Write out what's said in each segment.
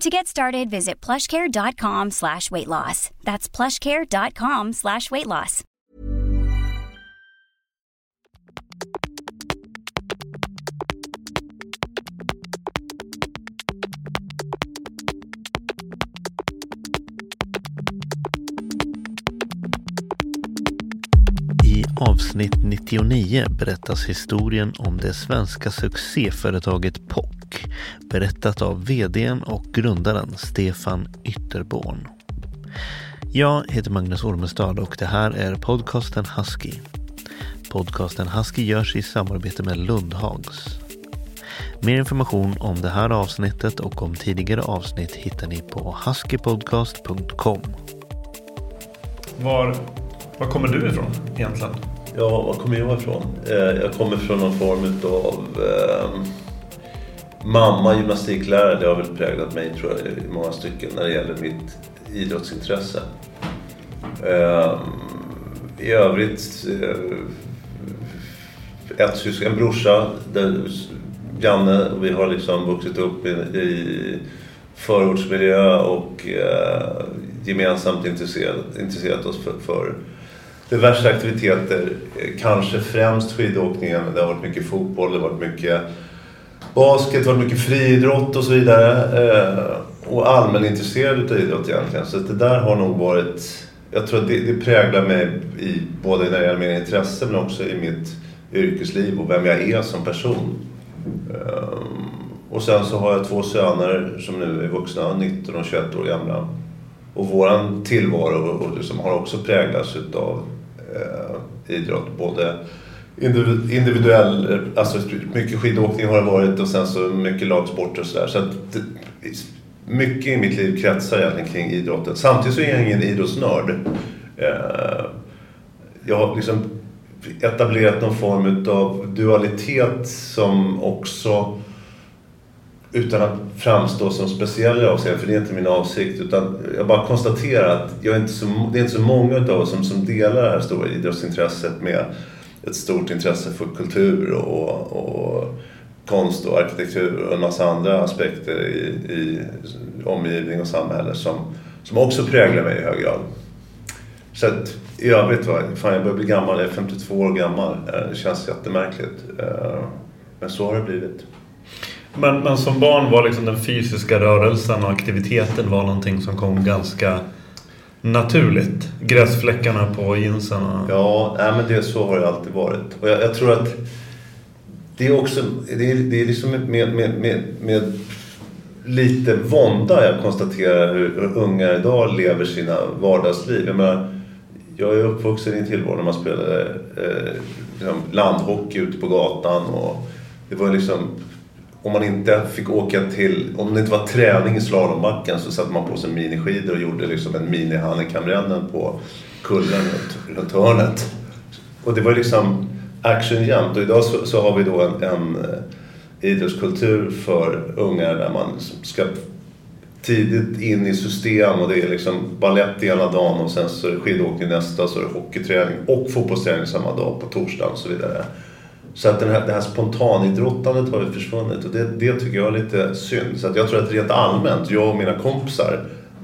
To get started, visit plushcare.com slash weight loss. That's plushcare.com slash weight loss. I avsnitt 99 berättas historien om det svenska succéföretaget POC. Berättat av vdn och grundaren Stefan Ytterborn. Jag heter Magnus Ormestad och det här är podcasten Husky. Podcasten Husky görs i samarbete med Lundhags. Mer information om det här avsnittet och om tidigare avsnitt hittar ni på huskypodcast.com. Var, var kommer du ifrån egentligen? Ja, var kommer jag ifrån? Eh, jag kommer från någon form av eh, mamma gymnastiklärare. Det har väl präglat mig tror jag i många stycken när det gäller mitt idrottsintresse. Eh, I övrigt eh, ett syskon, en brorsa, där, Janne, och vi har liksom vuxit upp i, i förortsmiljö och eh, gemensamt intresserat, intresserat oss för, för diverse aktiviteter. Kanske främst skidåkningen, men det har varit mycket fotboll, det har varit mycket basket, varit mycket friidrott och så vidare. Eh, och allmänintresserad utav idrott egentligen. Så det där har nog varit, jag tror att det, det präglar mig i både när det gäller mina intressen men också i mitt yrkesliv och vem jag är som person. Eh, och sen så har jag två söner som nu är vuxna, 19 och 21 år gamla. Och våran tillvaro och liksom har också präglats utav eh, idrott. Både individ- individuell, alltså mycket skidåkning har det varit och sen så mycket lagsporter och sådär. Så det, mycket i mitt liv kretsar egentligen kring idrotten. Samtidigt så är jag ingen idrottsnörd. Eh, jag har liksom etablerat någon form av dualitet som också utan att framstå som speciell i avseende, för det är inte min avsikt. Utan jag bara konstaterar att jag är inte så, det är inte så många av oss som, som delar det här stora idrottsintresset med ett stort intresse för kultur och, och konst och arkitektur och en massa andra aspekter i, i omgivning och samhälle som, som också präglar mig i hög grad. Så att i övrigt, va, fan jag börjar bli gammal, jag är 52 år gammal. Eh, det känns jättemärkligt. Eh, men så har det blivit. Men, men som barn var liksom den fysiska rörelsen och aktiviteten var någonting som kom ganska naturligt. Gräsfläckarna på jeansen. Ja, nej, men det, så har det alltid varit. Och jag, jag tror att det är också, det är, det är liksom med, med, med, med lite vånda jag konstaterar hur, hur unga idag lever sina vardagsliv. Jag menar, jag är uppvuxen i en tillvaro när man spelade eh, liksom landhockey ute på gatan och det var liksom om man inte fick åka till, om det inte var träning i slalombacken så satte man på sig miniskidor och gjorde liksom en mini Hannikamrennen på kullen runt, runt hörnet. Och det var liksom action jämt och idag så, så har vi då en, en eh, idrottskultur för ungar där man liksom ska tidigt in i system och det är liksom ballett ena dagen och sen så är det skidåkning nästa så är det hockeyträning och fotbollsträning samma dag på torsdagen och så vidare. Så att den här, det här spontanidrottandet har ju försvunnit och det, det tycker jag är lite synd. Så att jag tror att rent allmänt, jag och mina kompisar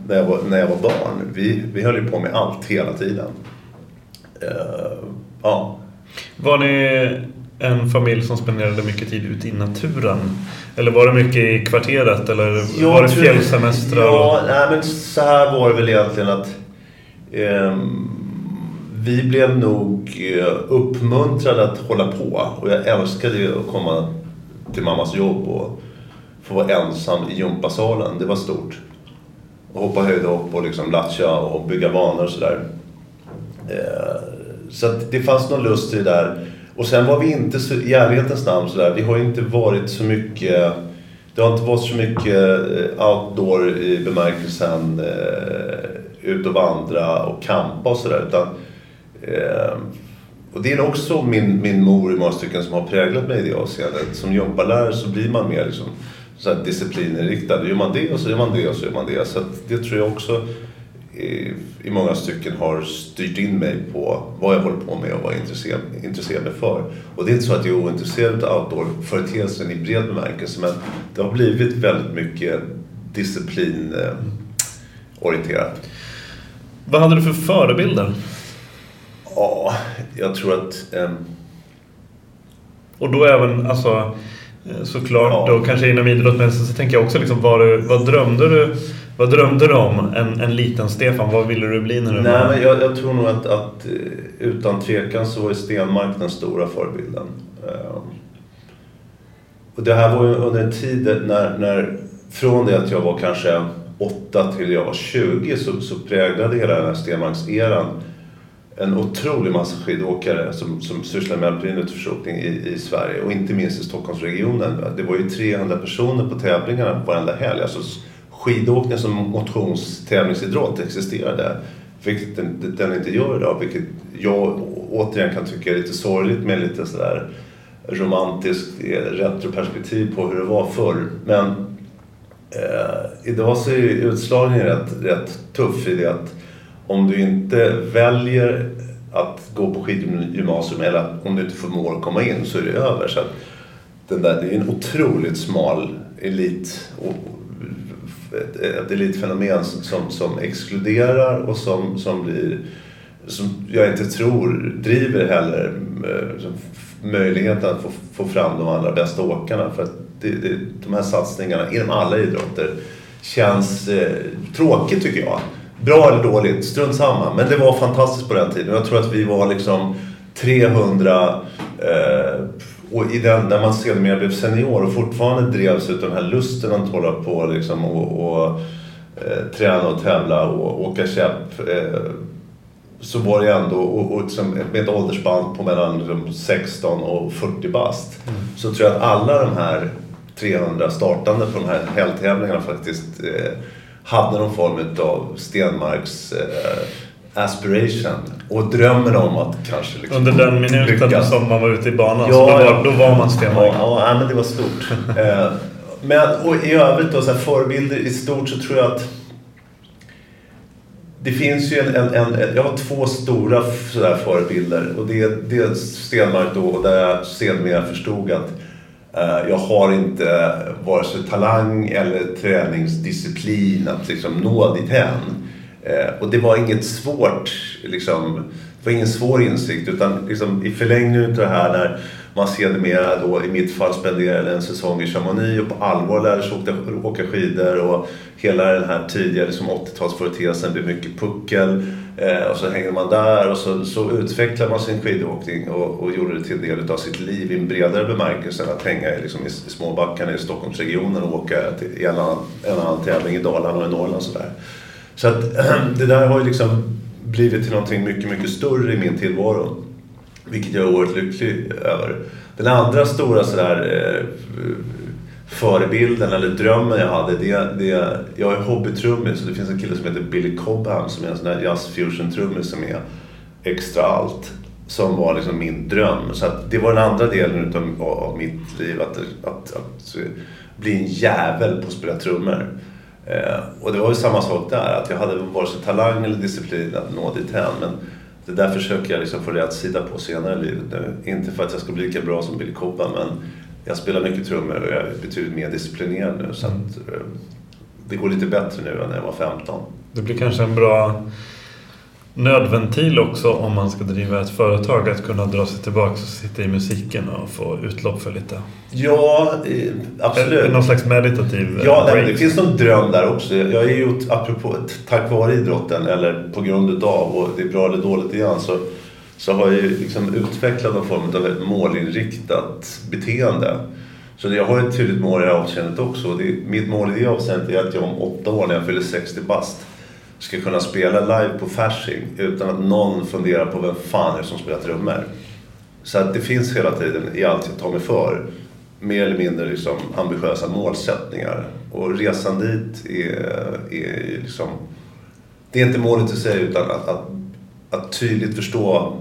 när jag var, när jag var barn, vi, vi höll ju på med allt hela tiden. Uh, ja. Var ni en familj som spenderade mycket tid ute i naturen? Eller var det mycket i kvarteret? Eller jag var det fjällsemestrar? Ja, nej, men så här var det väl egentligen att um, vi blev nog eh, uppmuntrade att hålla på. Och jag älskade ju att komma till mammas jobb och få vara ensam i gympasalen. Det var stort. Och hoppa höjdhopp och liksom latcha och bygga vanor och sådär. Eh, så att det fanns någon lust i det där. Och sen var vi inte så, i ärlighetens namn sådär, vi har ju inte varit så mycket det har inte varit så mycket eh, outdoor i bemärkelsen eh, ut och vandra och campa och sådär. Utan Ehm, och det är också min, min mor i många stycken som har präglat mig i det avseendet. Som jobbarlärare så blir man mer liksom, så här disciplinriktad. Gör man det och så gör man det och så gör man det. Så det tror jag också i, i många stycken har styrt in mig på vad jag håller på med och vad jag är intresserad, intresserad mig för. Och det är inte så att jag är ointresserad av outdoor-företeelsen i bred bemärkelse men det har blivit väldigt mycket disciplinorienterat. Eh, vad hade du för förebilder? Ja, jag tror att... Um... Och då även, alltså eh, såklart ja. då kanske inom idrott men så, så tänker jag också liksom vad, vad drömde du vad drömde du om en, en liten Stefan? Vad ville du bli när du Nej, var? Men jag, jag tror nog att, att eh, utan tvekan så var Stenmark den stora förebilden. Um, och det här var ju under en tid när, när från det att jag var kanske 8 till jag var 20 så, så präglade hela den här Stenmarks-eran en otrolig massa skidåkare som, som sysslar med alpin utförsåkning i, i Sverige och inte minst i Stockholmsregionen. Det var ju 300 personer på tävlingarna varenda helg. Alltså skidåkning som motionstävlingsidrott existerade. Vilket den, den inte gör idag. Vilket jag återigen kan tycka är lite sorgligt med lite sådär romantiskt eh, retroperspektiv på hur det var förr. Men eh, idag så är utslagningen rätt, rätt tuff i det att om du inte väljer att gå på skidgymnasium eller om du inte förmår komma in så är det över. Så den där, det är en otroligt smal elit ett elitfenomen som, som exkluderar och som, som blir som jag inte tror driver heller eh, möjligheten att få, få fram de allra bästa åkarna. För att det, det, de här satsningarna inom alla idrotter känns eh, tråkigt tycker jag. Bra eller dåligt, strunt samma. Men det var fantastiskt på den tiden. Jag tror att vi var liksom 300 eh, och i den, där man sedermera blev senior och fortfarande drevs av den här lusten att hålla på liksom och, och eh, träna och tävla och åka käpp. Eh, så var det ändå, och, och liksom, med ett åldersspann på mellan liksom, 16 och 40 bast. Mm. Så tror jag att alla de här 300 startande på de här helgtävlingarna faktiskt eh, hade någon form av Stenmarks eh, aspiration och drömmen om att kanske liksom Under den minuten lyckas. som man var ute i banan ja, så då var, då var man Stenmark? Ja, ja, men det var stort. eh, men och i övrigt då, så här, förebilder i stort så tror jag att det finns ju en, en, en, jag har två stora sådär förebilder och det är dels Stenmark då där jag sedermera förstod att Eh, jag har inte eh, vare sig talang eller träningsdisciplin att liksom nå dithän. Eh, och det var inget svårt, liksom, det var ingen svår insikt utan liksom, i förlängningen av det här när man sedermera då i mitt fall spenderade en säsong i Chamonix och på allvar lärde sig åka, åka skidor och hela den här tidiga liksom 80-talsföreteelsen blev mycket puckel. Eh, och så hängde man där och så, så utvecklade man sin skidåkning och, och gjorde det till en del av sitt liv i en bredare bemärkelse än att hänga liksom, i, i småbackarna i Stockholmsregionen och åka till en annan, en annan tävling i Dalarna och i Norrland. Sådär. Så att det där har ju liksom blivit till någonting mycket, mycket större i min tillvaro. Vilket jag är oerhört lycklig över. Den andra stora sådär eh, förebilden eller drömmen jag hade. Det, det, jag är hobbytrummis och det finns en kille som heter Billy Cobham som är en sån där jazz fusion trummis som är extra allt. Som var liksom min dröm. Så det var den andra delen utav, av mitt liv. Att, att, att, bli en jävel på att spela trummor. Eh, och det var ju samma sak där. Att jag hade vare sig talang eller disciplin att nå dit hän. Men det där försöker jag liksom få rätt sida på senare i livet nu. Inte för att jag ska bli lika bra som Billy Cobham men jag spelar mycket trummor och jag är betydligt mer disciplinerad nu. Så att, eh, det går lite bättre nu än när jag var 15. Det blir kanske en bra nödventil också om man ska driva ett företag. Att kunna dra sig tillbaka och sitta i musiken och få utlopp för lite. Ja, eh, absolut. Någon slags meditativ eh, Ja, nej, det finns någon dröm där också. Jag är ju, apropå, tack vare idrotten eller på grund utav, och det är bra eller dåligt igen, så, så har jag ju liksom utvecklat någon form av ett målinriktat beteende. Så jag har ett tydligt mål i det här avseendet också. Det, mitt mål i det avseendet är att jag om åtta år när jag fyller 60 bast ska kunna spela live på Fasching utan att någon funderar på vem fan är det som spelar trummor. Så att det finns hela tiden i allt jag tar mig för mer eller mindre liksom ambitiösa målsättningar. Och resan dit är, är liksom... Det är inte målet i sig utan att, att, att tydligt förstå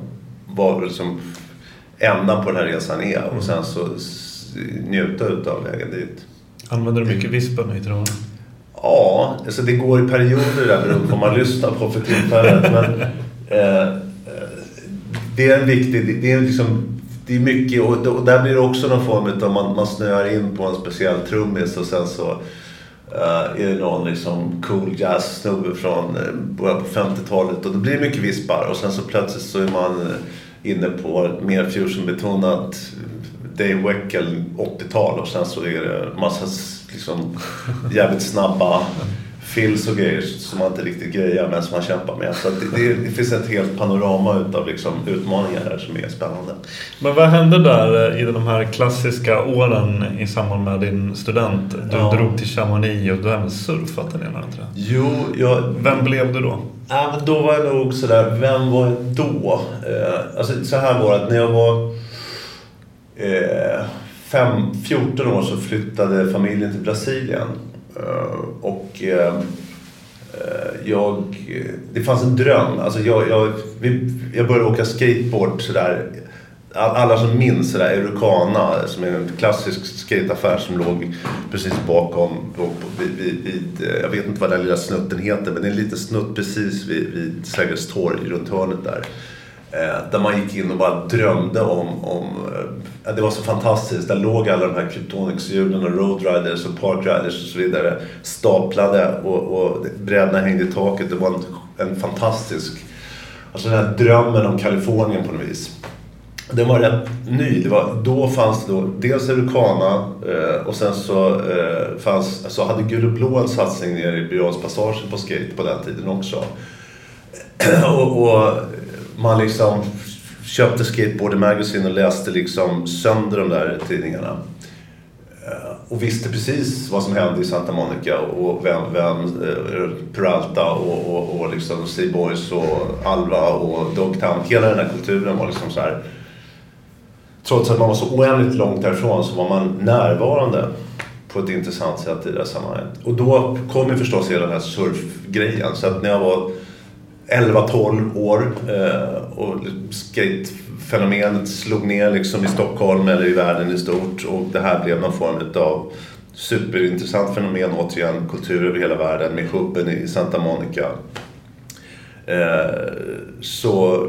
vad liksom ändan på den här resan är och sen så njuta utav vägen dit. Använder du mycket vispen i trummorna? Ja, alltså det går i perioder där beroende på vad man lyssnar på för tillfället. Men, eh, eh, det är en viktig, det är liksom det är mycket och, och där blir det också någon form av man, man snöar in på en speciell trummis och sen så eh, är det någon liksom cool jazz-snubbe från eh, början på 50-talet och då blir det mycket vispar och sen så plötsligt så är man eh, inne på ett mer fusionbetonat Dave Weckel 80-tal och sen så är det massa liksom jävligt snabba fills och grejer som man inte riktigt grejar men som man kämpar med. Så det, det, det finns ett helt panorama utav liksom utmaningar här som är spännande. Men vad hände där eh, i de här klassiska åren i samband med din student? Du Ja. drog till Chamonix och du har även surfat en del tror jag. Jo, jag, Vem blev du då? Ja, men då var jag nog sådär, vem var jag då? Eh, alltså så här var det när jag var eh, fem, 14 år så flyttade familjen till Brasilien. Eh, och eh, eh, jag, det fanns en dröm. Alltså jag, jag, jag började åka skateboard sådär. Alla som minns sådär Eurocana som är en klassisk skateaffär som låg precis bakom, vid, vid, vid, jag vet inte vad den lilla snutten heter, men det är en liten snutt precis vid, vid Sergels torg runt hörnet där. Eh, där man gick in och bara drömde om, om eh, det var så fantastiskt. Där låg alla de här Kryptonixhjulen och Roadriders och Parkriders och så vidare staplade och, och brädorna hängde i taket. Det var en, en fantastisk, alltså den här drömmen om Kalifornien på något vis. Den var rätt ny. Det var, då fanns det då dels Eurocana eh, och sen så, fanns, alltså hade Gul och Blå en satsning nere i Birger på skate på den tiden också. och, och man liksom köpte Skateboard Magazine och läste liksom sönder de där tidningarna. Eh, och visste precis vad som hände i Santa Monica och vem, vem eh, Peralta och, och, och liksom Seaboys Boys och Alva och Dogtown. Hela den här kulturen var liksom så här. Trots att man var så oändligt långt därifrån så var man närvarande på ett intressant sätt i det här sammanhanget. Och då kom ju förstås hela den här surfgrejen. Så att när jag var 11-12 år eh, och skatefenomenet slog ner liksom i Stockholm eller i världen i stort och det här blev någon form av superintressant fenomen återigen, kultur över hela världen med hubben i Santa Monica. Eh, så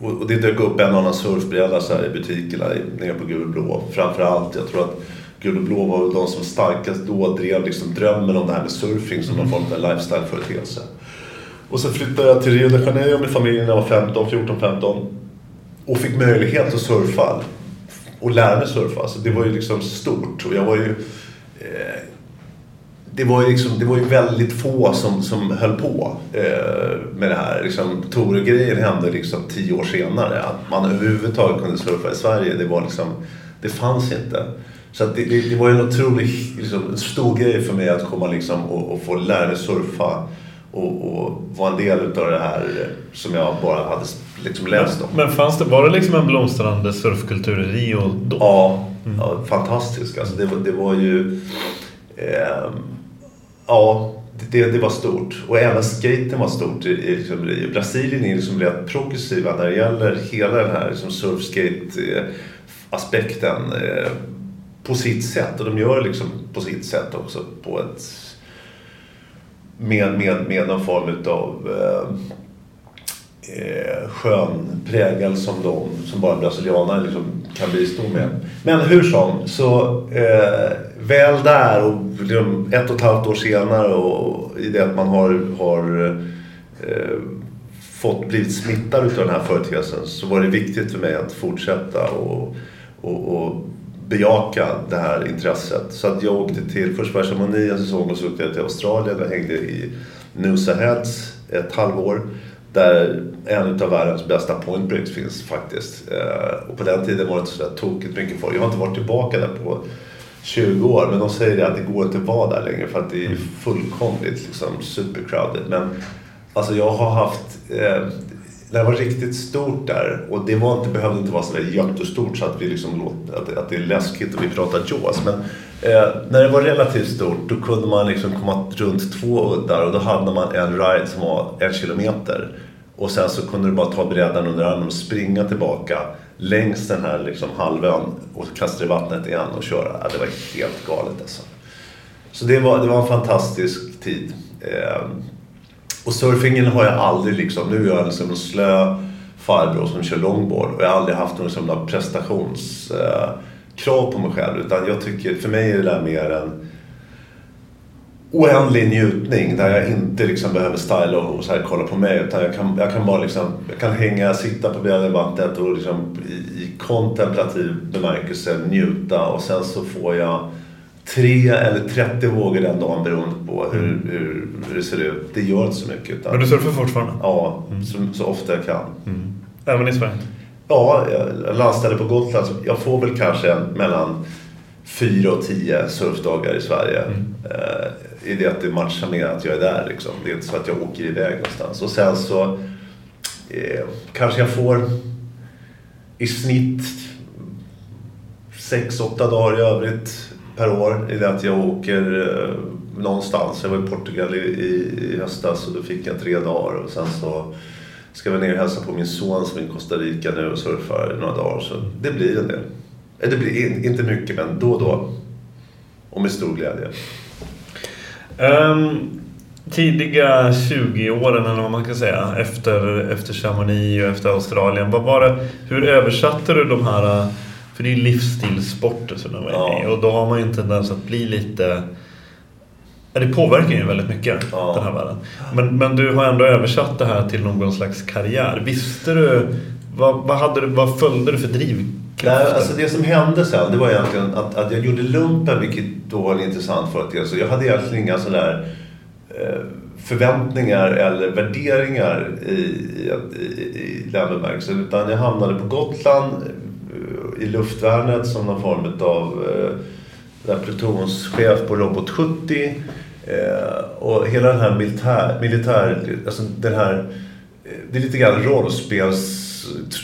och det dök upp en och annan surfbräda så här i butikerna nere på Gul och Blå. Framförallt, jag tror att Gul och Blå var de som starkast då drev liksom drömmen om det här med surfing som någon form av lifestyle-företeelse. Och så flyttade jag till Rio de Janeiro med familjen när jag var 15, 14, 15. Och fick möjlighet att surfa. Och lära mig surfa. Så det var ju liksom stort. Och jag var ju... Eh, det var ju, liksom, det var ju väldigt få som, som höll på eh, med det här. Liksom, Tore-grejen hände liksom tio år senare. Att man överhuvudtaget kunde surfa i Sverige, det var liksom... Det fanns inte. Så att det, det, det var ju en otroligt liksom, stor grej för mig att komma liksom, och, och få lära mig surfa. Och, och vara en del utav det här eh, som jag bara hade liksom läst om. Men fanns det, var det liksom en blomstrande surfkultur i Rio då? Ja, ja fantastisk. Alltså det, var, det var ju... ehm, ja, det, det var stort. Och även skaten var stort i, i, liksom, i Brasilien är liksom rätt progressiva när det gäller hela den här liksom, surfskate-aspekten eh, på sitt sätt. Och de gör liksom på sitt sätt också på ett med, med, med någon form utav eh, eh, skön prägel som de som bara brasilianare liksom kan bistå med. Men hur som, så eh, väl där och liksom ett och ett halvt år senare och i det att man har, har eh, fått blivit smittad av den här företeelsen så var det viktigt för mig att fortsätta och, och, och bejaka det här intresset. Så att jag åkte till, först var jag Chamonix en säsong och så åkte jag till Australien och hängde i Noosa Heads ett halvår. Där en av världens bästa point breaks finns faktiskt. Eh, och på den tiden var det inte så där tokigt mycket folk. Jag har inte varit tillbaka där på 20 år. Men de säger att det går inte att vara där längre för att det är fullkomligt liksom, supercrowded. Men alltså jag har haft... Eh, det var riktigt stort där och det var inte, behövde inte vara så där jättestort så att, vi liksom låter, att, att det är läskigt och vi pratar jaws. Men eh, när det var relativt stort då kunde man liksom komma runt två uddar och då hade man en ride som var en kilometer. Och sen så kunde du bara ta brädan under armen och springa tillbaka längs den här liksom halvön och kasta i vattnet igen och köra. Ja, det var helt galet alltså. Så det var, det var en fantastisk tid. Eh, och surfingen har jag aldrig liksom, nu är jag liksom en slö farbror som kör longboard och jag har aldrig haft någon sån prestationskrav eh, på mig själv. Utan jag tycker, för mig är det där mer en oändlig njutning där jag inte liksom behöver styla och så här kolla på mig. Utan jag kan, jag kan bara liksom, jag kan hänga, sitta på brädan i vattnet och liksom i, i kontemplativ bemärkelse njuta och sen så får jag tre eller 30 vågor den dagen beroende på hur, Mm. hur, hur det ser ut. Det gör inte så mycket. Utan, Men du surfar fortfarande? Ja, så, så ofta jag kan. Även i Sverige? Ja, jag landställer på Gotland. Jag får väl kanske mellan fyra och tio surfdagar i Sverige. Eh, I det att det matchar med att jag är där. Liksom. Det är inte så att jag åker iväg någonstans. Och sen så eh, kanske jag får i snitt sex, åtta dagar i övrigt per år. I det att jag åker eh, någonstans. Jag var i Portugal i, i, höstas och då fick jag tre dagar. Och sen så ska vi ner och hälsa på min son som är i Costa Rica nu och surfar i några dagar. Så det blir en del. Eh, det blir in, inte mycket, men då och då. Och med stor glädje. Um, tidiga 20-åren eller vad man kan säga efter, efter Chamonix och efter Australien. Vad var det, hur översatte du de här, eh, för det är ju livsstilssporter som de i Ja. och då har man ju en tendens att bli lite det påverkar ju väldigt mycket, Ja. den här världen. Men, men du har ändå översatt det här till någon slags karriär. Visste du, vad, vad, hade du, vad följde du för drivkrafter? Nej, alltså det som hände sen det var egentligen att, att jag gjorde lumpen vilket då var en intressant företeelse. Jag hade egentligen inga sådär eh, förväntningar eller värderingar i, i, i, i den bemärkelsen. Utan jag hamnade på Gotland eh, i luftvärnet som någon form av eh, plutonschef på Robot 70. Eh, och hela den här militär, militär alltså den här, eh, det är lite grann rollspels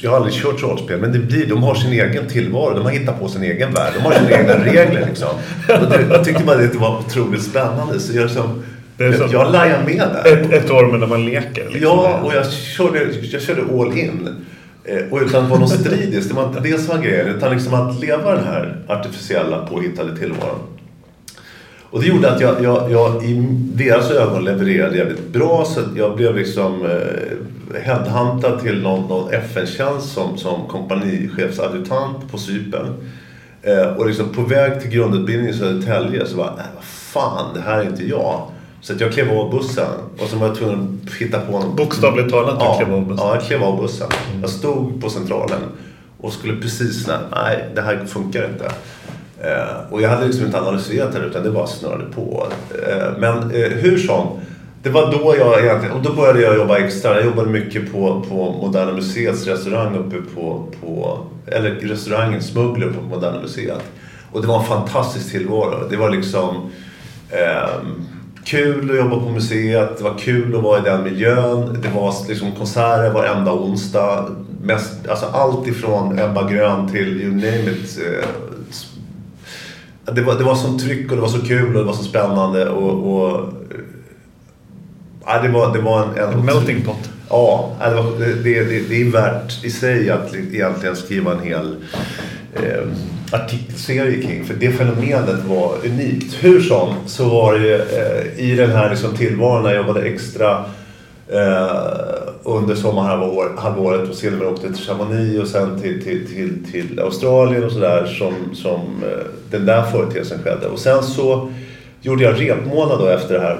jag har aldrig kört rollspel, men det blir, de har sin egen tillvaro. De har hittat på sin egen värld. De har sina egna regler liksom. Det, jag tyckte bara det var otroligt spännande. Så jag, som, är jag, jag lajade med där. Ett, ett år med när man leker. Liksom. Ja, och jag körde, jag körde all in. Eh, och utan att vara någon stridiskt, Det var inte det som var grejen. Utan liksom att leva den här artificiella påhittade tillvaron. Och det gjorde att jag, jag, jag i deras ögon levererade jävligt bra. Så jag blev liksom eh, headhuntad till någon, någon FN-tjänst som, som kompanichefsadjutant på Cypern. Eh, och liksom på väg till grundutbildningen i Södertälje så bara, nej vad fan, det här är inte jag. Så jag klev av bussen och så var jag tvungen att hitta på någon... Bokstavligt talat, du ja, klev av bussen. Ja, jag klev av bussen. Jag stod på centralen och skulle precis när, nej det här funkar inte. Eh, och jag hade liksom inte analyserat det utan det bara snurrade på. Eh, men eh, hur som. Det var då jag egentligen, och då började jag jobba extra. Jag jobbade mycket på, på Moderna Museets restaurang uppe på, på eller restaurangen Smuggler på Moderna Museet. Och det var en fantastisk tillvaro. Det var liksom ehm, kul att jobba på museet, det var kul att vara i den miljön. Det var liksom konserter varenda onsdag. Mest, alltså allt ifrån Ebba Grön till you name it. Eh, det var, det var sånt tryck och det var så kul och det var så spännande och... och eh, ja, det var, det var en... en melting pot. Ja, det, var, det, det, det, det är värt i sig att li- egentligen skriva en hel eh, artikelserie kring. För det fenomenet var unikt. Hur som så var det ju, eh, i den här liksom tillvaron när jag jobbade extra eh, under sommarhalvåret och senare åkte till Chamonix och sen till, till, till, till Australien och sådär som, som eh, den där företeelsen skedde. Och sen så gjorde jag repmånad då efter det här.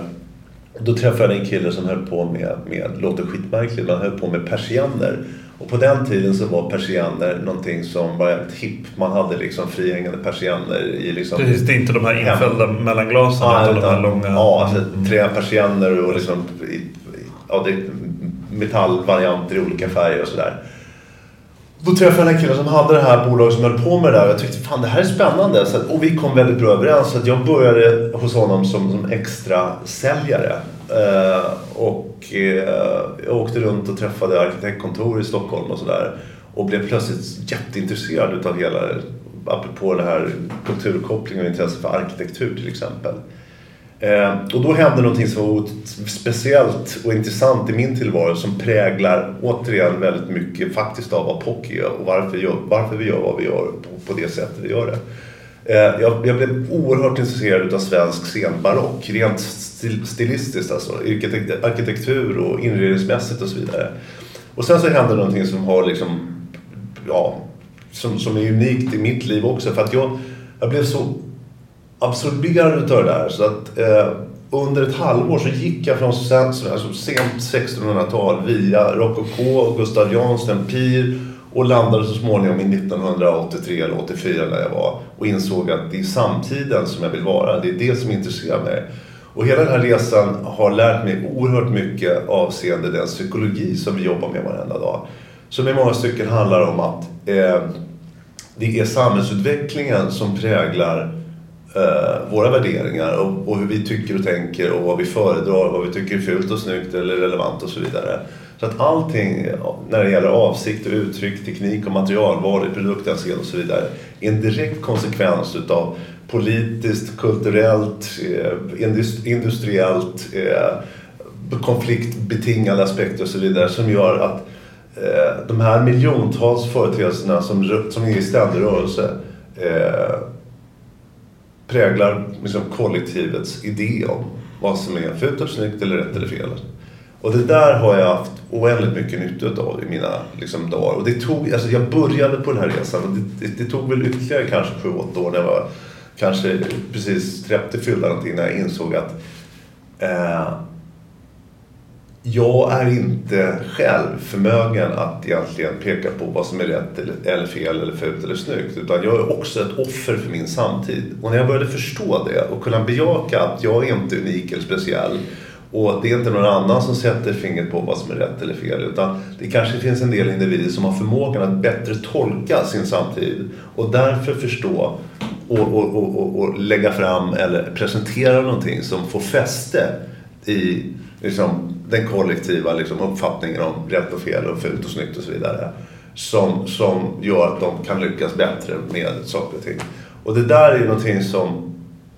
Då träffade jag en kille som höll på med, med låter skitmärkligt, men han höll på med persienner. Och på den tiden så var persienner någonting som var jävligt hipp. Man hade liksom frihängande persienner i liksom... Precis, det är inte de här infällda mellanglasen ja, utan, utan de här långa... Ja, alltså tre persienner och liksom... Ja, det, metallvarianter i olika färger och sådär. Då träffade jag en kille som hade det här bolaget som höll på med det där. Jag tyckte fan det här är spännande. Så att, och vi kom väldigt bra överens. Så att jag började hos honom som, som extra säljare. Eh, och eh, jag åkte runt och träffade arkitektkontor i Stockholm och sådär. Och blev plötsligt jätteintresserad utav hela, apropå det här kulturkopplingen och intresse för arkitektur till exempel. Eh, och då hände någonting som var speciellt och intressant i min tillvaro som präglar återigen väldigt mycket faktiskt av vad POC är och varför, gör, varför vi gör vad vi gör på det sättet vi gör det. Eh, jag, jag, blev oerhört intresserad av svensk scenbarock, rent stil, stilistiskt alltså, arkitektur och inredningsmässigt och så vidare. Och sen så hände någonting som har liksom, ja, som, som är unikt i mitt liv också för att jag, jag blev så absorberad utav det där. Så att eh, under ett halvår så gick jag från sent, alltså sent 1600-tal via rokoko, Gustav Jans, Pir och landade så småningom i 1983 eller 84 när jag var och insåg att det är samtiden som jag vill vara. Det är det som intresserar mig. Och hela den här resan har lärt mig oerhört mycket avseende den psykologi som vi jobbar med varenda dag. Som i många stycken handlar om att eh, det är samhällsutvecklingen som präglar eh, våra värderingar och, och, hur vi tycker och tänker och vad vi föredrar, vad vi tycker är fult och snyggt eller relevant och så vidare. Så att allting när det gäller avsikt och uttryck, teknik och materialval i produkthänseende och så vidare är en direkt konsekvens utav politiskt, kulturellt, eh, industriellt, eh, konfliktbetingade aspekter och så vidare som gör att eh, de här miljontals företeelserna som, som är i ständig rörelse präglar liksom kollektivets idé om vad som är fult och snyggt eller rätt eller fel. Och det där har jag haft oändligt mycket nytta av i mina liksom, dagar. Och det tog, alltså jag började på den här resan och det, det, det tog väl ytterligare kanske 7-8 år när jag var kanske precis 30 fyllda någonting när jag insåg att eh, jag är inte själv förmögen att egentligen peka på vad som är rätt eller fel eller fult eller snyggt. Utan jag är också ett offer för min samtid. Och när jag började förstå det och kunna bejaka att jag är inte unik eller speciell och det är inte någon annan som sätter fingret på vad som är rätt eller fel. Utan det kanske finns en del individer som har förmågan att bättre tolka sin samtid och därför förstå och, och, och, och lägga fram eller presentera någonting som får fäste i liksom, den kollektiva liksom, uppfattningen om rätt och fel och fult och snyggt och så vidare. Som, som gör att de kan lyckas bättre med saker och ting. Och det där är någonting som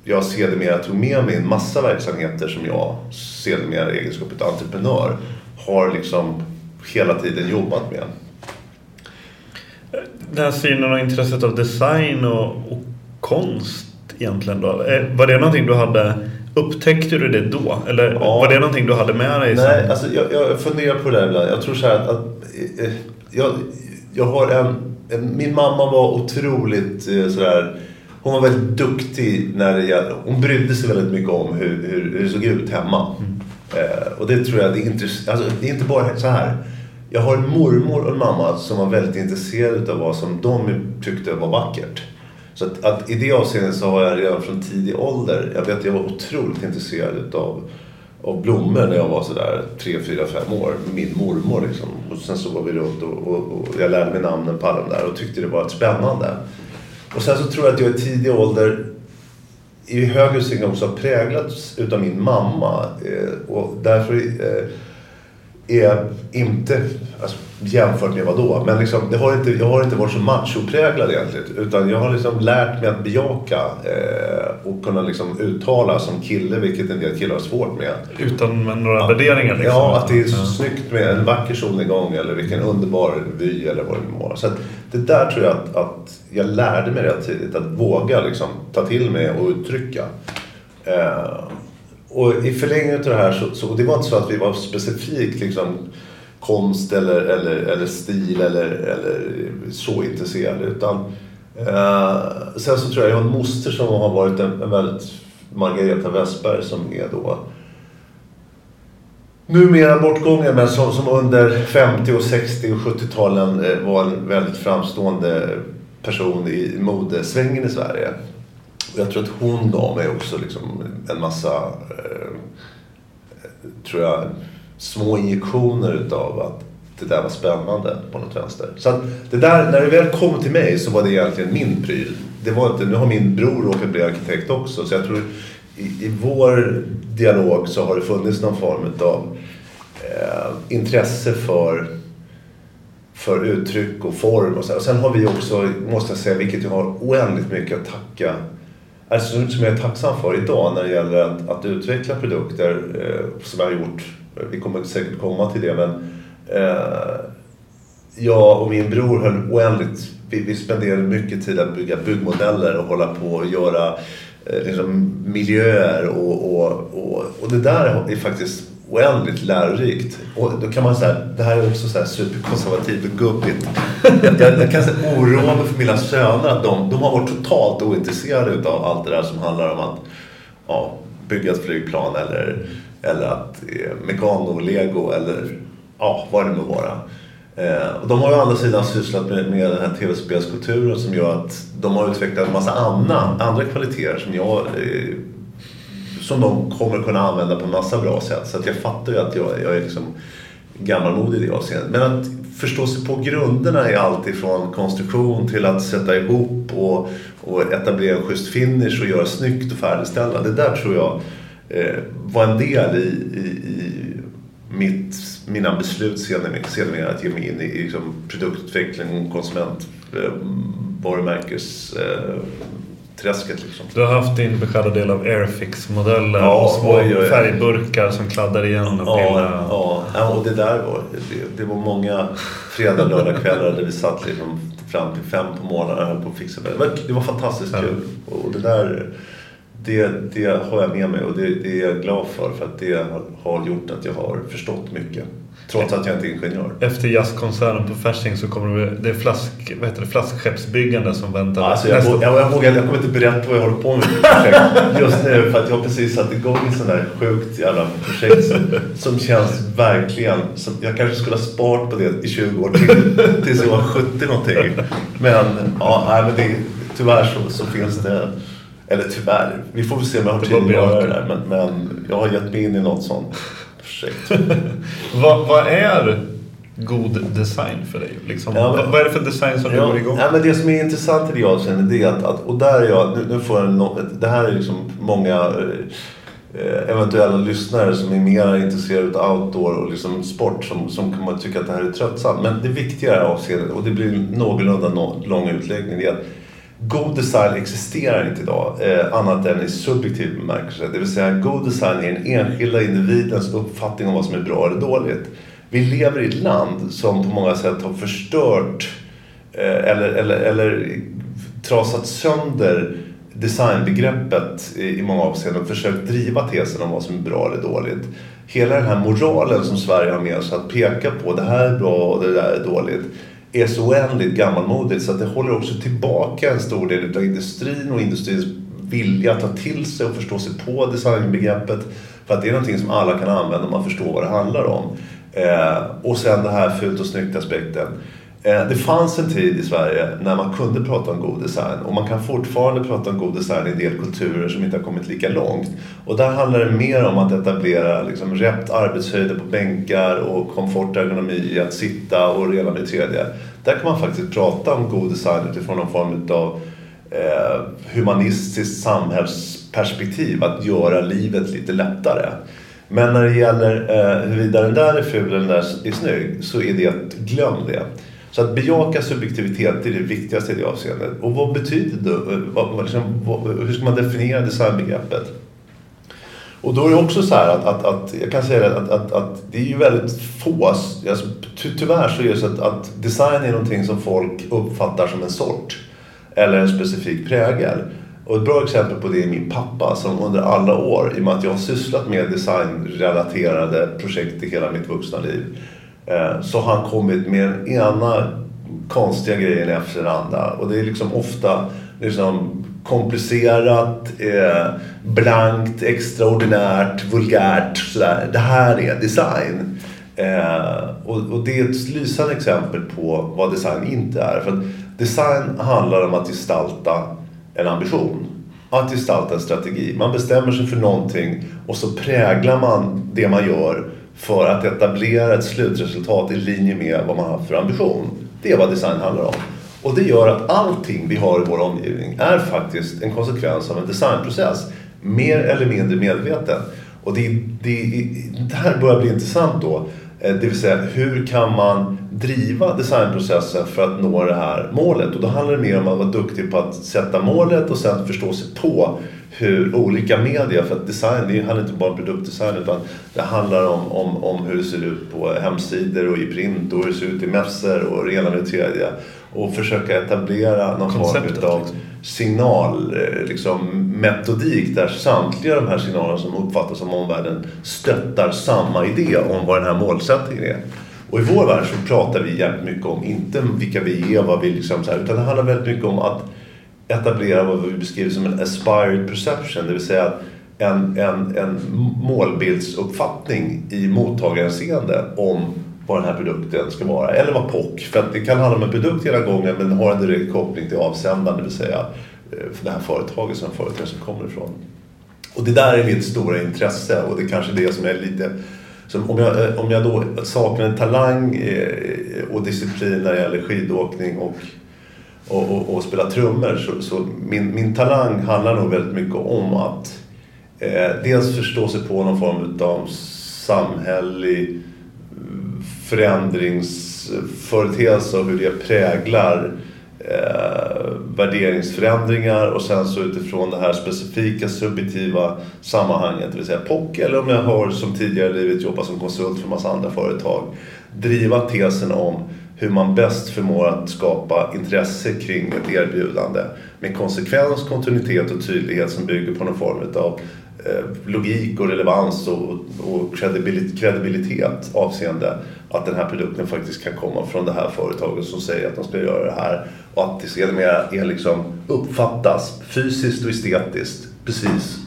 jag sedermera tog med mig en massa verksamheter som jag sedermera i egenskap av entreprenör har liksom hela tiden jobbat med. Den här synen och intresset av design och, och konst egentligen då? Eh, var det någonting du hade Upptäckte du det då? Eller ja. var det någonting du hade med dig? Nej, alltså jag, jag funderar på det där ibland. Jag tror så här att, att eh, jag, jag har en, en, Min mamma var otroligt eh, sådär hon var väldigt duktig när gällde, hon brydde sig väldigt mycket om hur, hur, hur det såg ut hemma. Mm. Eh, och det tror jag, det är, alltså, det är inte bara så här. Jag har en mormor och en mamma som var väldigt intresserade av vad som de tyckte var vackert. Så att, att, i det avseendet så har jag redan från tidig ålder, jag vet att jag var otroligt intresserad utav av blommor när jag var sådär 3, 4, 5 år min mormor. Liksom. Och sen så var vi runt och, och, och, jag lärde mig namnen på alla de där och tyckte det var spännande. Och sen så tror jag att jag i tidig ålder i hög utsträckning också har präglats utav min mamma. Eh, och därför eh, är jag inte, alltså, jämfört med vad då? Men liksom, det har inte, jag har inte varit så machopräglad egentligen. Utan jag har liksom lärt mig att bejaka eh, och kunna liksom uttala som kille, vilket en del killar har svårt med. Utan med några ja, värderingar? Liksom. Ja, att det är ja. snyggt med en vacker solnedgång eller vilken underbar vy eller vad det nu. Så att det där tror jag att, att jag lärde mig rätt tidigt. Att våga liksom, ta till mig och uttrycka. Eh, och i förlängningen av det här så, så det var inte så att vi var specifikt liksom konst eller, eller, eller stil eller, eller så intresserad. Utan, eh, sen så tror jag jag har en moster som har varit en, en väldigt Margareta Westberg som är då numera bortgången men som, som under 50 och 60 och 70-talen eh, var en väldigt framstående person i modesvängen i Sverige. Och jag tror att hon gav mig också liksom en massa, eh, tror jag, små injektioner utav att det där var spännande på något vänster. Så att det där, när det väl kom till mig så var det egentligen min pryl. Det var inte, nu har min bror råkat bli arkitekt också så jag tror i, i vår dialog så har det funnits någon form av eh, intresse för, för uttryck och form. Och, så. och sen har vi också, måste jag säga, vilket jag har oändligt mycket att tacka alltså, som jag är tacksam för idag när det gäller att, att utveckla produkter eh, som jag har gjort. Vi kommer säkert komma till det men eh, jag och min bror höll oändligt, vi, vi spenderade mycket tid att bygga byggmodeller och hålla på och göra Eh, liksom, miljöer och, och, och, och det där är faktiskt oändligt lärorikt. Och då kan man säga, det här är också så här superkonservativt och gubbigt. Jag, jag, kan säga oroa mig för mina söner att de, de har varit totalt ointresserade av allt det där som handlar om att ja, bygga ett flygplan eller, eller att eh, mekano, lego eller ja, vad det nu må vara. Eh, och de har ju å andra sidan sysslat med, med den här tv-spelskulturen som gör att de har utvecklat en massa andra, andra kvaliteter som jag eh, som de kommer kunna använda på en massa bra sätt. Så att jag fattar ju att jag, jag är liksom gammalmodig i det avseendet. Men att förstå sig på grunderna i allt ifrån konstruktion till att sätta ihop och, och etablera en schysst finish och göra snyggt och färdigställa. Det där tror jag eh, var en del i, i, i mitt mina beslut sedermera att ge mig in i liksom, produktutveckling och konsument eh, eh, träsket liksom. Du har haft din beskärda del av Airfix-modeller ja, och små oj, oj. färgburkar som kladdar igen och ja, ja, ja, och det där var, det, det var många fredag lördagskvällar där vi satt liksom fram till fem på morgonen och höll på att fixa det. Var, det var fantastiskt ja. kul. Och det där det, det har jag med mig och det, det, är jag glad för för att det har gjort att jag har förstått mycket. Trots att jag inte är ingenjör. Efter jazzkonserten på Fasching så kommer det, det är flask, vad heter det, flaskskeppsbyggande som väntar. Alltså jag, jag, jag, vågar, jag kommer inte berätta vad jag håller på med just nu för att jag har precis satt igång ett sånt där sjukt jävla projekt som, som känns verkligen som jag kanske skulle ha sparat på det i 20 år till tills jag var 70 någonting. Men ja, nej, men det, tyvärr så, så finns det eller tyvärr, vi får väl se om jag har tid att göra det där. Men, men jag har gett mig in i något sånt projekt. vad, vad är god design för dig? Liksom, ja, men, vad är det för design som ja, du går igång ja, men Det som är intressant i det avseendet är att, att, och där är jag, nu, nu får jag no, det här är liksom många eh, eventuella lyssnare som är mer intresserade av outdoor och liksom sport som, som kommer att tycka att det här är tröttsamt. Men det viktiga avseendet, och det blir någorlunda no, lång utläggning, är att God design existerar inte idag eh, annat än i subjektiv bemärkelse. Det vill säga god design är den enskilda individens uppfattning om vad som är bra eller dåligt. Vi lever i ett land som på många sätt har förstört eh, eller, eller, eller trasat sönder designbegreppet i, i många avseenden och försökt driva tesen om vad som är bra eller dåligt. Hela den här moralen som Sverige har med sig att peka på det här är bra och det där är dåligt är så oändligt gammalmodigt så att det håller också tillbaka en stor del av industrin och industrins vilja att ta till sig och förstå sig på designbegreppet. För att det är någonting som alla kan använda om man förstår vad det handlar om. Eh, och sen det här fult och snyggt aspekten. Eh, det fanns en tid i Sverige när man kunde prata om god design och man kan fortfarande prata om god design i en del kulturer som inte har kommit lika långt. Och där handlar det mer om att etablera liksom rätt arbetshöjder på bänkar och komfort och ergonomi att sitta och redan i tredje. Där kan man faktiskt prata om god design utifrån någon form av eh, humanistiskt samhällsperspektiv, att göra livet lite lättare. Men när det gäller eh, huruvida den där är ful eller den där är snygg så är det att glöm det. Så att bejaka subjektivitet är det viktigaste i det avseendet. Och vad betyder det? Vad, liksom, vad, hur ska man definiera designbegreppet? Och då är det också så här att, att, att jag kan säga att, att, att det är ju väldigt få, alltså, ty, tyvärr så är det så att, att design är någonting som folk uppfattar som en sort. Eller en specifik prägel. Och ett bra exempel på det är min pappa som under alla år, i och med att jag har sysslat med designrelaterade projekt i hela mitt vuxna liv, Eh, så har han kommit med den ena konstiga grejen efter den andra. Och det är liksom ofta liksom komplicerat, eh, blankt, extraordinärt, vulgärt. Sådär. Det här är design. Eh, och, och, det är ett lysande exempel på vad design inte är. För design handlar om att gestalta en ambition. Att gestalta en strategi. Man bestämmer sig för någonting och så präglar man det man gör för att etablera ett slutresultat i linje med vad man har för ambition. Det är vad design handlar om. Och det gör att allting vi har i vår omgivning är faktiskt en konsekvens av en designprocess. Mer eller mindre medveten. Och det, det, det här börjar bli intressant då. Eh, det vill säga hur kan man driva designprocessen för att nå det här målet? Och då handlar det mer om att vara duktig på att sätta målet och sen förstå sig på hur olika media, för att design det handlar inte bara om produktdesign utan det handlar om, om, om hur det ser ut på hemsidor och i print och hur det ser ut i mässor och det ena med tredje. Och försöka etablera någon Konceptet, form av liksom. signal, eh, liksom, metodik där samtliga de här signalerna som uppfattas som omvärlden stöttar samma idé om vad den här målsättningen är. Och i vår värld så pratar vi jävligt mycket om, inte vilka vi är, vad vi liksom så här, utan det handlar väldigt mycket om att etablera vad vi beskriver som en aspired perception, det vill säga en, en, en målbildsuppfattning i mottagarhänseende om vad den här produkten ska vara. Eller vad POC. För att det kan handla om en produkt hela gången men har en direkt koppling till avsändaren, det vill säga eh, för det här företaget som företaget som kommer ifrån. Och det där är mitt stora intresse och det är kanske det som är lite som om, jag, eh, om jag då saknar en talang eh, och disciplin när det gäller skidåkning och och, och, och spela trummor så, så, min, min talang handlar nog väldigt mycket om att eh, dels förstå sig på någon form av samhällelig förändringsföreteelse och hur det präglar eh, värderingsförändringar och sen så utifrån det här specifika subjektiva sammanhanget, det vill säga POC eller om jag har som tidigare i livet jobbat som konsult för en massa andra företag, driva tesen om hur man bäst förmår att skapa intresse kring ett erbjudande med konsekvens, kontinuitet och tydlighet som bygger på någon form av eh, logik och relevans och, och kredibilitet avseende att den här produkten faktiskt kan komma från det här företaget som säger att de ska göra det här och att det sedermera är liksom uppfattas fysiskt och estetiskt precis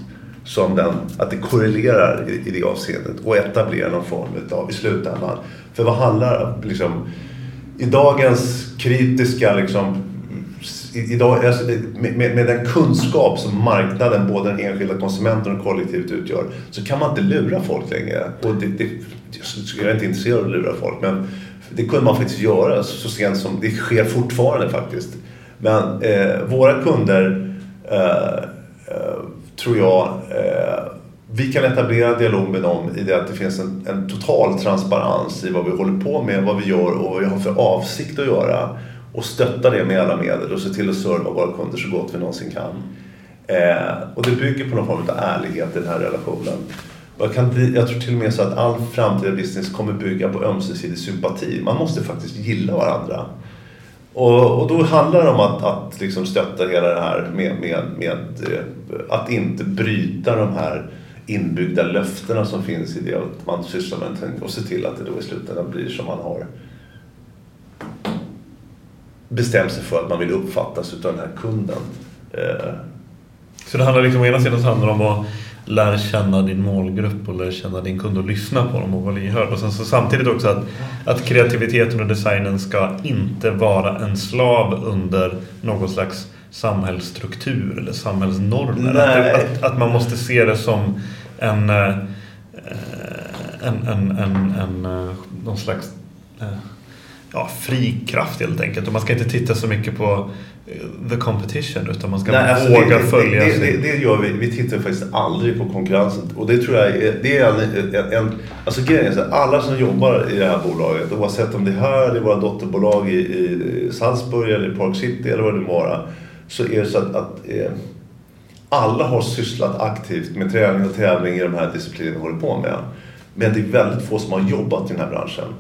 som den, att det korrelerar i, i det avseendet och etablerar någon form av i slutändan. För vad handlar liksom i dagens kritiska liksom, idag, alltså, med, med, den kunskap som marknaden, både den enskilda konsumenten och kollektivet utgör, så kan man inte lura folk längre. Och det, det, jag är inte intresserad av att lura folk, men det kunde man faktiskt göra så sent som, det sker fortfarande faktiskt. Men eh, våra kunder, eh, eh, tror jag, eh, vi kan etablera dialog med dem i det att det finns en, en, total transparens i vad vi håller på med, vad vi gör och vad vi har för avsikt att göra. Och stötta det med alla medel och se till att serva våra kunder så gott vi någonsin kan. Eh, och det bygger på någon form av ärlighet i den här relationen. Jag, kan, jag tror till och med så att all framtida business kommer bygga på ömsesidig sympati. Man måste faktiskt gilla varandra. Och, och då handlar det om att, att liksom stötta hela det här med, med, med eh, att inte bryta de här inbyggda löftena som finns i det att man sysslar med någonting och se till att det då i slutändan blir som man har bestämt sig för att man vill uppfattas utav den här kunden. Eh. Så det handlar liksom, å ena sidan så handlar det om att lära känna din målgrupp och lära känna din kund och lyssna på dem och vara lyhörd. Och sen så samtidigt också att, att kreativiteten och designen ska inte vara en slav under någon slags samhällsstruktur eller samhällsnormer. Att, att, att, man måste se det som en, eh, en, en, en, en eh, någon slags eh, ja, fri kraft helt enkelt. Och man ska inte titta så mycket på the competition utan man ska Nej, alltså våga det, följa det, det, det, gör vi. Vi tittar faktiskt aldrig på konkurrensen. Och det tror jag är, det är en, en, en alltså grejen är alla som jobbar i det här bolaget oavsett om det är här, i våra dotterbolag i, i Salzburg eller i Park City eller vad det må vara så är det så att, att eh, alla har sysslat aktivt med träning och tävling i de här disciplinerna vi håller på med. Men det är väldigt få som har jobbat i den här branschen.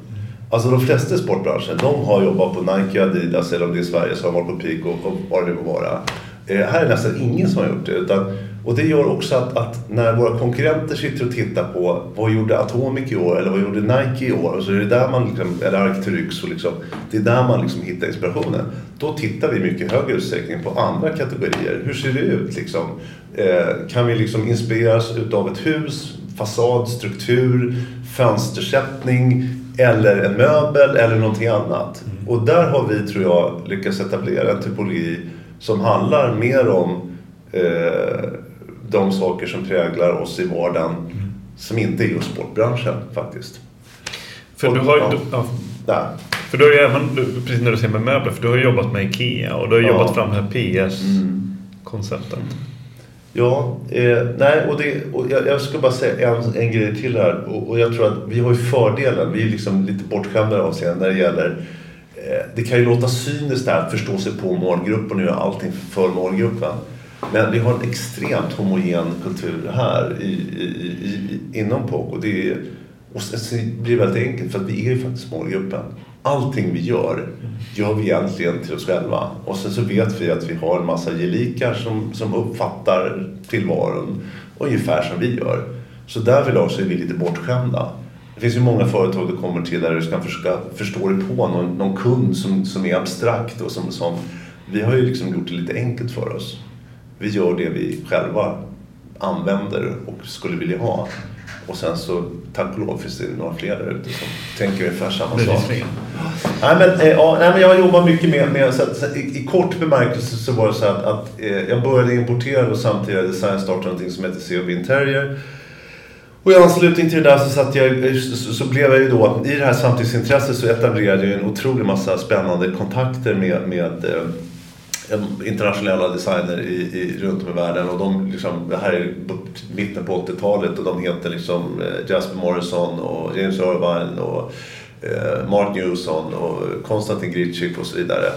Alltså de flesta i sportbranschen, de har jobbat på Nike, Adidas eller om det är Sverige så har de varit på Peak och, och vad det nu må vara. Eh, här är nästan ingen som har gjort det. Utan, och det gör också att, att, när våra konkurrenter sitter och tittar på vad gjorde Atomic i år eller vad gjorde Nike i år? Och så är det där man liksom, eller Arcturix och liksom, det är där man liksom hittar inspirationen. Då tittar vi mycket högre utsträckning på andra kategorier. Hur ser det ut liksom? Eh, kan vi liksom inspireras utav ett hus, fasad, struktur, fönstersättning eller en möbel eller någonting annat? Mm. Och där har vi, tror jag, lyckats etablera en typologi som handlar mer om eh, de saker som präglar oss i vardagen mm. som inte är just sportbranschen faktiskt. För du har ju... Ja. Ja. För du har ju även, precis när du säger med möbler, för du har jobbat med IKEA och du har ja. jobbat fram det här PS-konceptet. Mm. Ja, eh, nej och, det, och jag, jag, ska bara säga en, en grej till här. Och, och, jag tror att vi har ju fördelen, vi är liksom lite bortskämda avseende när det gäller eh, det kan ju låta cyniskt där att förstå sig på målgruppen och göra allting för målgruppen. Men vi har en extremt homogen kultur här i, i, i, inom POC. Och det, är, och sen blir det väldigt enkelt för att vi är ju faktiskt målgruppen. Allting vi gör, gör vi egentligen till oss själva. Och sen så vet vi att vi har en massa gelikar som, som uppfattar tillvaron ungefär som vi gör. Så därvidlag så är vi lite bortskämda. Det finns ju många företag du kommer till där du ska försöka förstå dig på någon, någon kund som, som är abstrakt och som, som... Vi har ju liksom gjort det lite enkelt för oss vi gör det vi själva använder och skulle vilja ha. Och sen så, tack och lov, finns det några fler där ute som tänker ungefär samma sak. Nej men, eh, ja, nej, men jag jobbar mycket med, med så, att, så i, i, kort bemärkelse så var det så att, att eh, jag började importera och samtidigt design startade någonting som heter COB Interior. Och i anslutning till det där så, satt jag, så, så blev jag ju då, i det här samtidsintresset så etablerade jag en otrolig massa spännande kontakter med, med eh, internationella designer i, i, runt om i världen och de liksom, det här är mitten på 80-talet och de heter liksom eh, Jasper Morrison och James Irvine och eh, Mark Newson och Konstantin Gritschik och så vidare.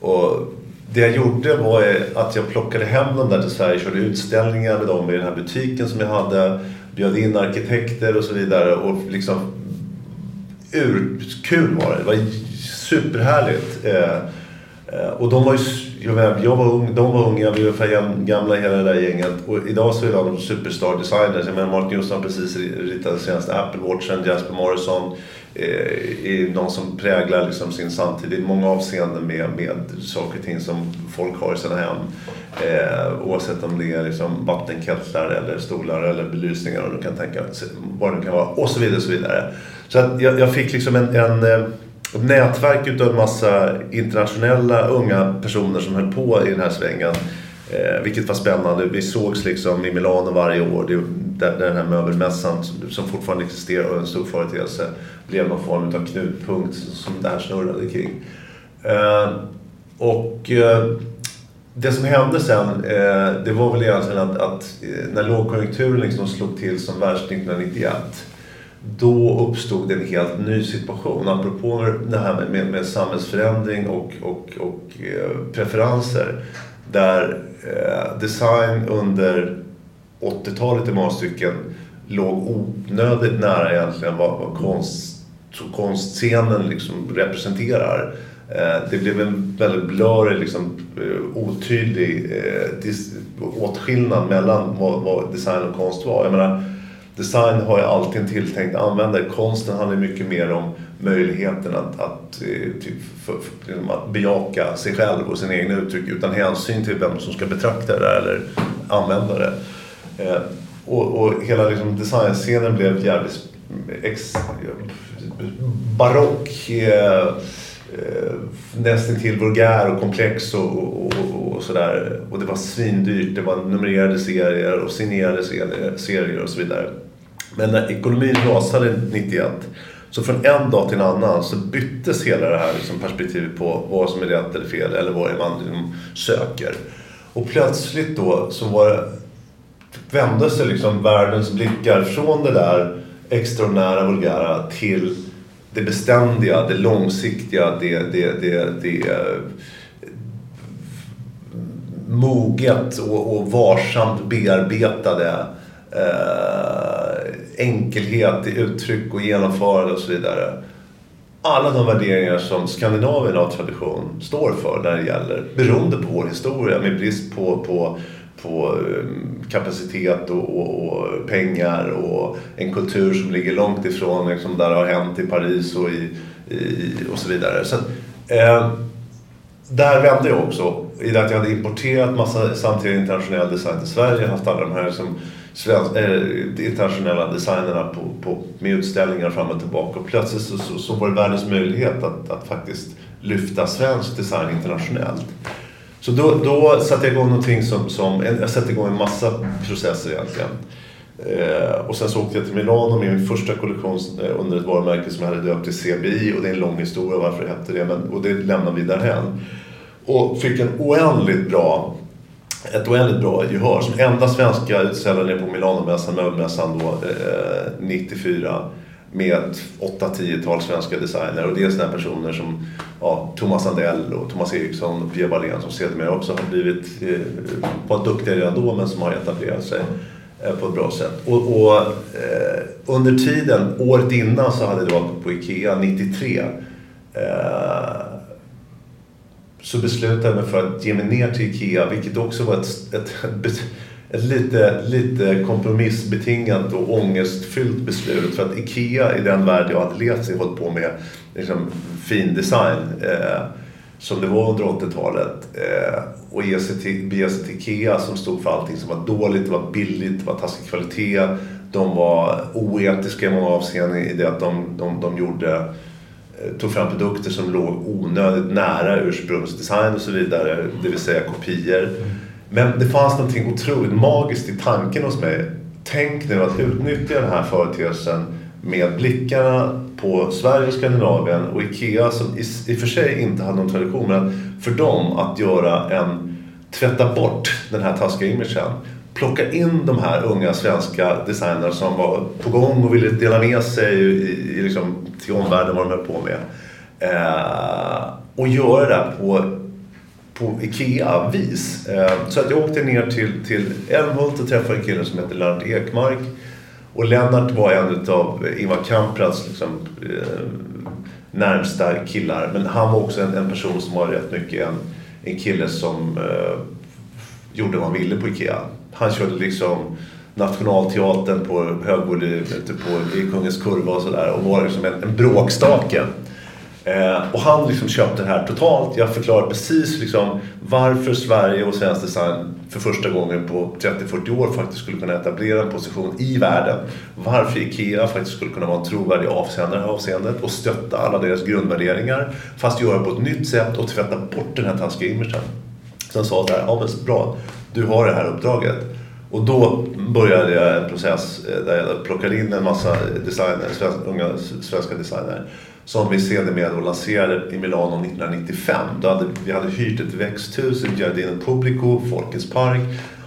Och det jag gjorde var att jag plockade hem dem där till Sverige, körde utställningar med dem i den här butiken som jag hade, bjöd in arkitekter och så vidare och liksom urkul var det. Det var superhärligt. Eh, eh och de var ju jag, var ung, de var unga, vi var ungefär gamla hela det där gänget. Och idag så är de superstar designers. Jag menar Martin Newson har precis ritat senaste Apple Watchen, Jasper Morrison eh, är någon som präglar liksom sin samtid i många avseenden med, med saker och ting som folk har i sina hem. Eh, oavsett om det är liksom vattenkettlar eller stolar eller belysningar och du kan tänka vad det kan vara och så vidare. Och så vidare. så att jag, jag fick liksom en, en eh, ett nätverk utav en massa internationella unga personer som höll på i den här svängen. Eh, vilket var spännande. Vi sågs liksom i Milano varje år. Det, där, där den här möbelmässan som, som fortfarande existerar och är en stor företeelse blev någon form av knutpunkt som det här snurrade kring. Eh, och eh, det som hände sen, eh, det var väl egentligen att, att eh, när lågkonjunkturen liksom slog till som värst 1991 då uppstod en helt ny situation. Apropå det här med, med samhällsförändring och, och, och eh, preferenser. Där eh, design under 80-talet i många stycken låg onödigt nära egentligen vad, vad konst, konstscenen liksom representerar. Eh, det blev en väldigt blurrig, liksom, eh, otydlig eh, åtskillnad mellan vad, vad design och konst var. Jag menar, Design har ju alltid en tilltänkt användare. Konsten handlar mycket mer om möjligheten att, att, eh, typ, för, för, liksom att bejaka sig själv och sina egna uttryck utan hänsyn till vem som ska betrakta det eller använda det. Eh, och, och hela liksom, designscenen blev jävligt ex, barock. Eh, eh, nästintill vulgär och komplex och, och, och, och, sådär. Och det var svindyrt. Det var numrerade serier och signerade serier, serier och så vidare. Men när ekonomin rasade 91 så från en dag till en annan så byttes hela det här liksom perspektivet på vad som är rätt eller fel eller vad man liksom söker. Och plötsligt då så var det, vände sig liksom världens blickar från det där extraordinära, vulgära till det beständiga, det långsiktiga, det, det, det, det moget och, och varsamt bearbetade eh, enkelhet i uttryck och genomförande och så vidare. alla de värderingar som Skandinavien av tradition står för när det gäller, beroende på vår historia med brist på, på, på eh, kapacitet och, och, och, pengar och en kultur som ligger långt ifrån liksom, där det har hänt i Paris och, i, i och så vidare. Så, eh, där vände jag också i det att jag hade importerat massa samtidigt internationell design till Sverige, haft alla de här som svensk, äh, internationella designerna på, på, med utställningar fram och tillbaka. Och plötsligt så, så, så var det världens möjlighet att, att faktiskt lyfta svensk design internationellt. Så då, då satte jag igång någonting som, som jag satte igång en massa processer egentligen. Eh, och sen så åkte jag till Milano med min första kollektion eh, under ett varumärke som jag hade döpt till CBI och det är en lång historia varför det hette det men, och det lämnar vi därhän. Och fick en oändligt bra ett oändligt bra gehör. Som enda svenska utställare på Milanomässan, möbelmässan då, eh, 94 med 8-10-tal svenska designer och det är sådana personer som ja, Thomas Andell och Thomas Eriksson och Pia Wallén som sedermera också har blivit, eh, var duktiga redan då men som har etablerat sig eh, på ett bra sätt. Och, och eh, under tiden, året innan så hade jag varit på IKEA 93 eh, så beslutade jag mig för att ge mig ner till IKEA, vilket också var ett, ett, ett, ett lite, lite kompromissbetingat och ångestfyllt beslut. För att IKEA i den värld jag hade levt i hållit på med liksom, fin design. Eh, som det var under 80-talet. Eh, och ge sig till, bege sig till IKEA som stod för allting som var dåligt, det var billigt, det var taskig kvalitet. De var oetiska i många avseenden i det att de, de, de gjorde Eh, tog fram produkter som låg onödigt nära ursprungsdesign och så vidare, det vill säga kopior. Men det fanns någonting otroligt magiskt i tanken hos mig. Tänk nu att utnyttja den här företeelsen med blickarna på Sverige och Skandinavien och IKEA som i, i och för sig inte hade någon tradition men för dem att göra en tvätta bort den här taskiga imagen plocka in de här unga svenska designers som var på gång och ville dela med sig i, i, liksom, till omvärlden vad de höll på med. Eh, och göra det på, på IKEA-vis. Eh, så att jag åkte ner till, till Älmhult och träffade en kille som heter Lennart Ekmark. Och Lennart var en av Ingvar Kamprads liksom, eh, närmsta killar. Men han var också en, en person som var rätt mycket en, en kille som eh, gjorde vad han ville på IKEA. Han körde liksom Nationalteatern på högvolym på, i Kungens Kurva och sådär och var liksom en, en bråkstake. Eh, och han liksom köpte det här totalt. Jag förklarade precis liksom varför Sverige och svensk design för första gången på 30-40 år faktiskt skulle kunna etablera en position i världen. Varför IKEA faktiskt skulle kunna vara en trovärdig avsändare i det här avseendet och stötta alla deras grundvärderingar fast göra på ett nytt sätt och tvätta bort den här taskiga imagen. Sen sa jag ja men bra, du har det här uppdraget. Och då började jag en process eh, där jag plockade in en massa designer, svenska, unga svenska designer som vi sedermera lanserade i Milano 1995. Då hade, vi hade hyrt ett växthus i Giardino Publico, Folkets park.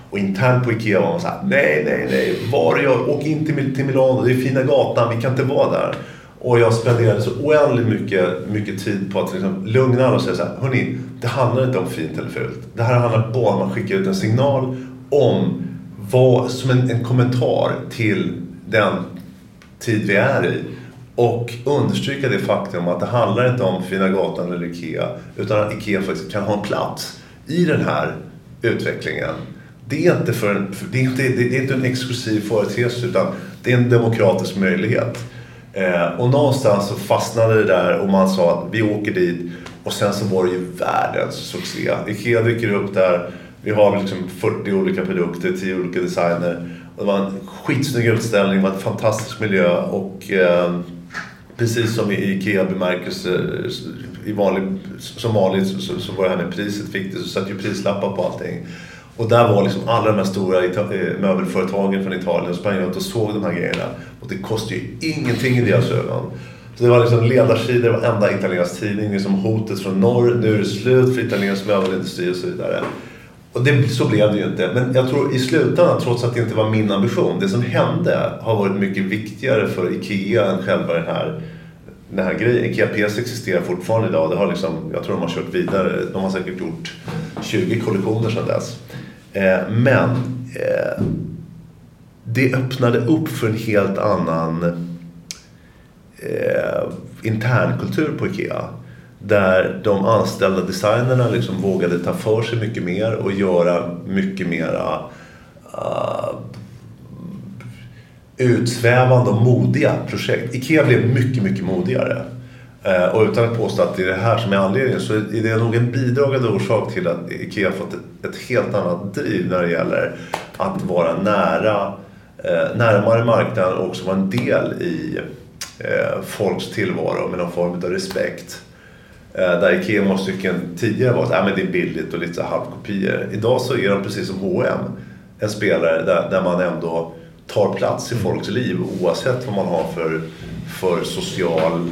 Och internt på IKEA var man såhär, nej, nej, nej, var jag? Åk inte till Milano, det är fina gatan, vi kan inte vara där. Och jag spenderade så oändligt mycket, mycket tid på att liksom lugna alla och säga så här, hörni, det handlar inte om fint eller fult. Det här handlar bara om att skicka ut en signal om vad, som en, en kommentar till den tid vi är i. Och understryka det faktum att det handlar inte om Fina Gatan eller IKEA utan att IKEA faktiskt kan ha en plats i den här utvecklingen. Det är inte, för en, det är inte, det är inte en exklusiv företeelse utan det är en demokratisk möjlighet. Eh, och någonstans så fastnade det där och man sa att vi åker dit och sen så var det ju världens succé. Ikea dyker upp där. Vi har liksom 40 olika produkter, 10 olika designer. Och det var en skitsnygg utställning, det var en fantastisk miljö och eh, precis som i Ikea-bemärkelse i vanlig, som vanligt så, så, så var det här med priset viktigt. Så satt ju prislappar på allting. Och där var liksom alla de här stora eh, möbelföretagen från Italien och sprang runt och såg de här grejerna. Och det kostade ju ingenting i deras ögon. Så det var liksom ledarsidor i varenda italiensk tidning. Liksom hotet från norr, nu är det slut för italiensk möbelindustri och så vidare. Och det, så blev det ju inte. Men jag tror i slutändan, trots att det inte var min ambition, det som hände har varit mycket viktigare för IKEA än själva den här, den här grejen. IKEA PS existerar fortfarande idag. Det har liksom, jag tror de har kört vidare. De har säkert gjort 20 kollektioner sedan dess. Eh, men eh, det öppnade upp för en helt annan eh, internkultur på IKEA. Där de anställda designerna liksom vågade ta för sig mycket mer och göra mycket mera uh, utsvävande och modiga projekt. IKEA blev mycket, mycket modigare. Uh, och utan att påstå att det är det här som är anledningen så är det nog en bidragande orsak till att IKEA fått ett, ett helt annat driv när det gäller att vara nära, uh, närmare marknaden och också vara en del i uh, folks tillvaro med någon form av respekt. Där IKEA många stycken tidigare var att äh, men det är billigt och lite halvkopior. Idag så är de precis som H&M en spelare där, där man ändå tar plats i folks liv oavsett vad man har för, för social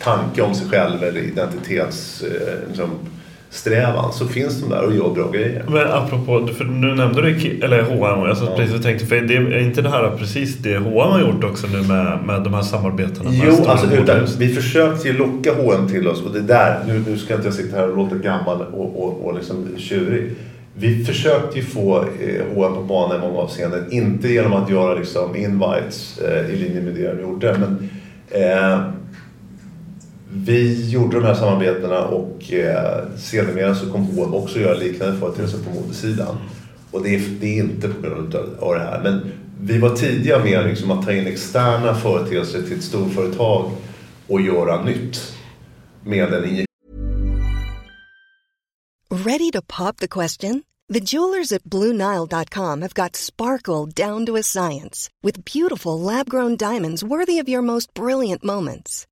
tanke om sig själv eller identitetssträvan liksom, så finns de där och gör bra grejer. Men apropå, för nu nämnde du eller H&M jag satt ja. precis och tänkte, för det är inte det här precis det H&M har gjort också nu med, med de här samarbetena? Jo, alltså utan, vi försökte ju locka H&M till oss och det där, nu, nu ska inte jag sitta här och låta gammal och, och, och liksom tjurig. Vi försökte ju få eh, H&M på banan i många avseenden. Inte genom att göra liksom invites eh, i linje med det de gjorde. Men, eh, vi gjorde de här samarbetena och eh, sedermera så kom H&M också göra liknande företeelser på modesidan. Och det är, det är inte på grund av det här. Men vi var tidiga med liksom att ta in externa företeelser till ett storföretag och göra nytt med en Ready to pop the question? The jewelers at BlueNile.com have got sparkle down to a science with beautiful lab-grown diamonds worthy of your most brilliant moments.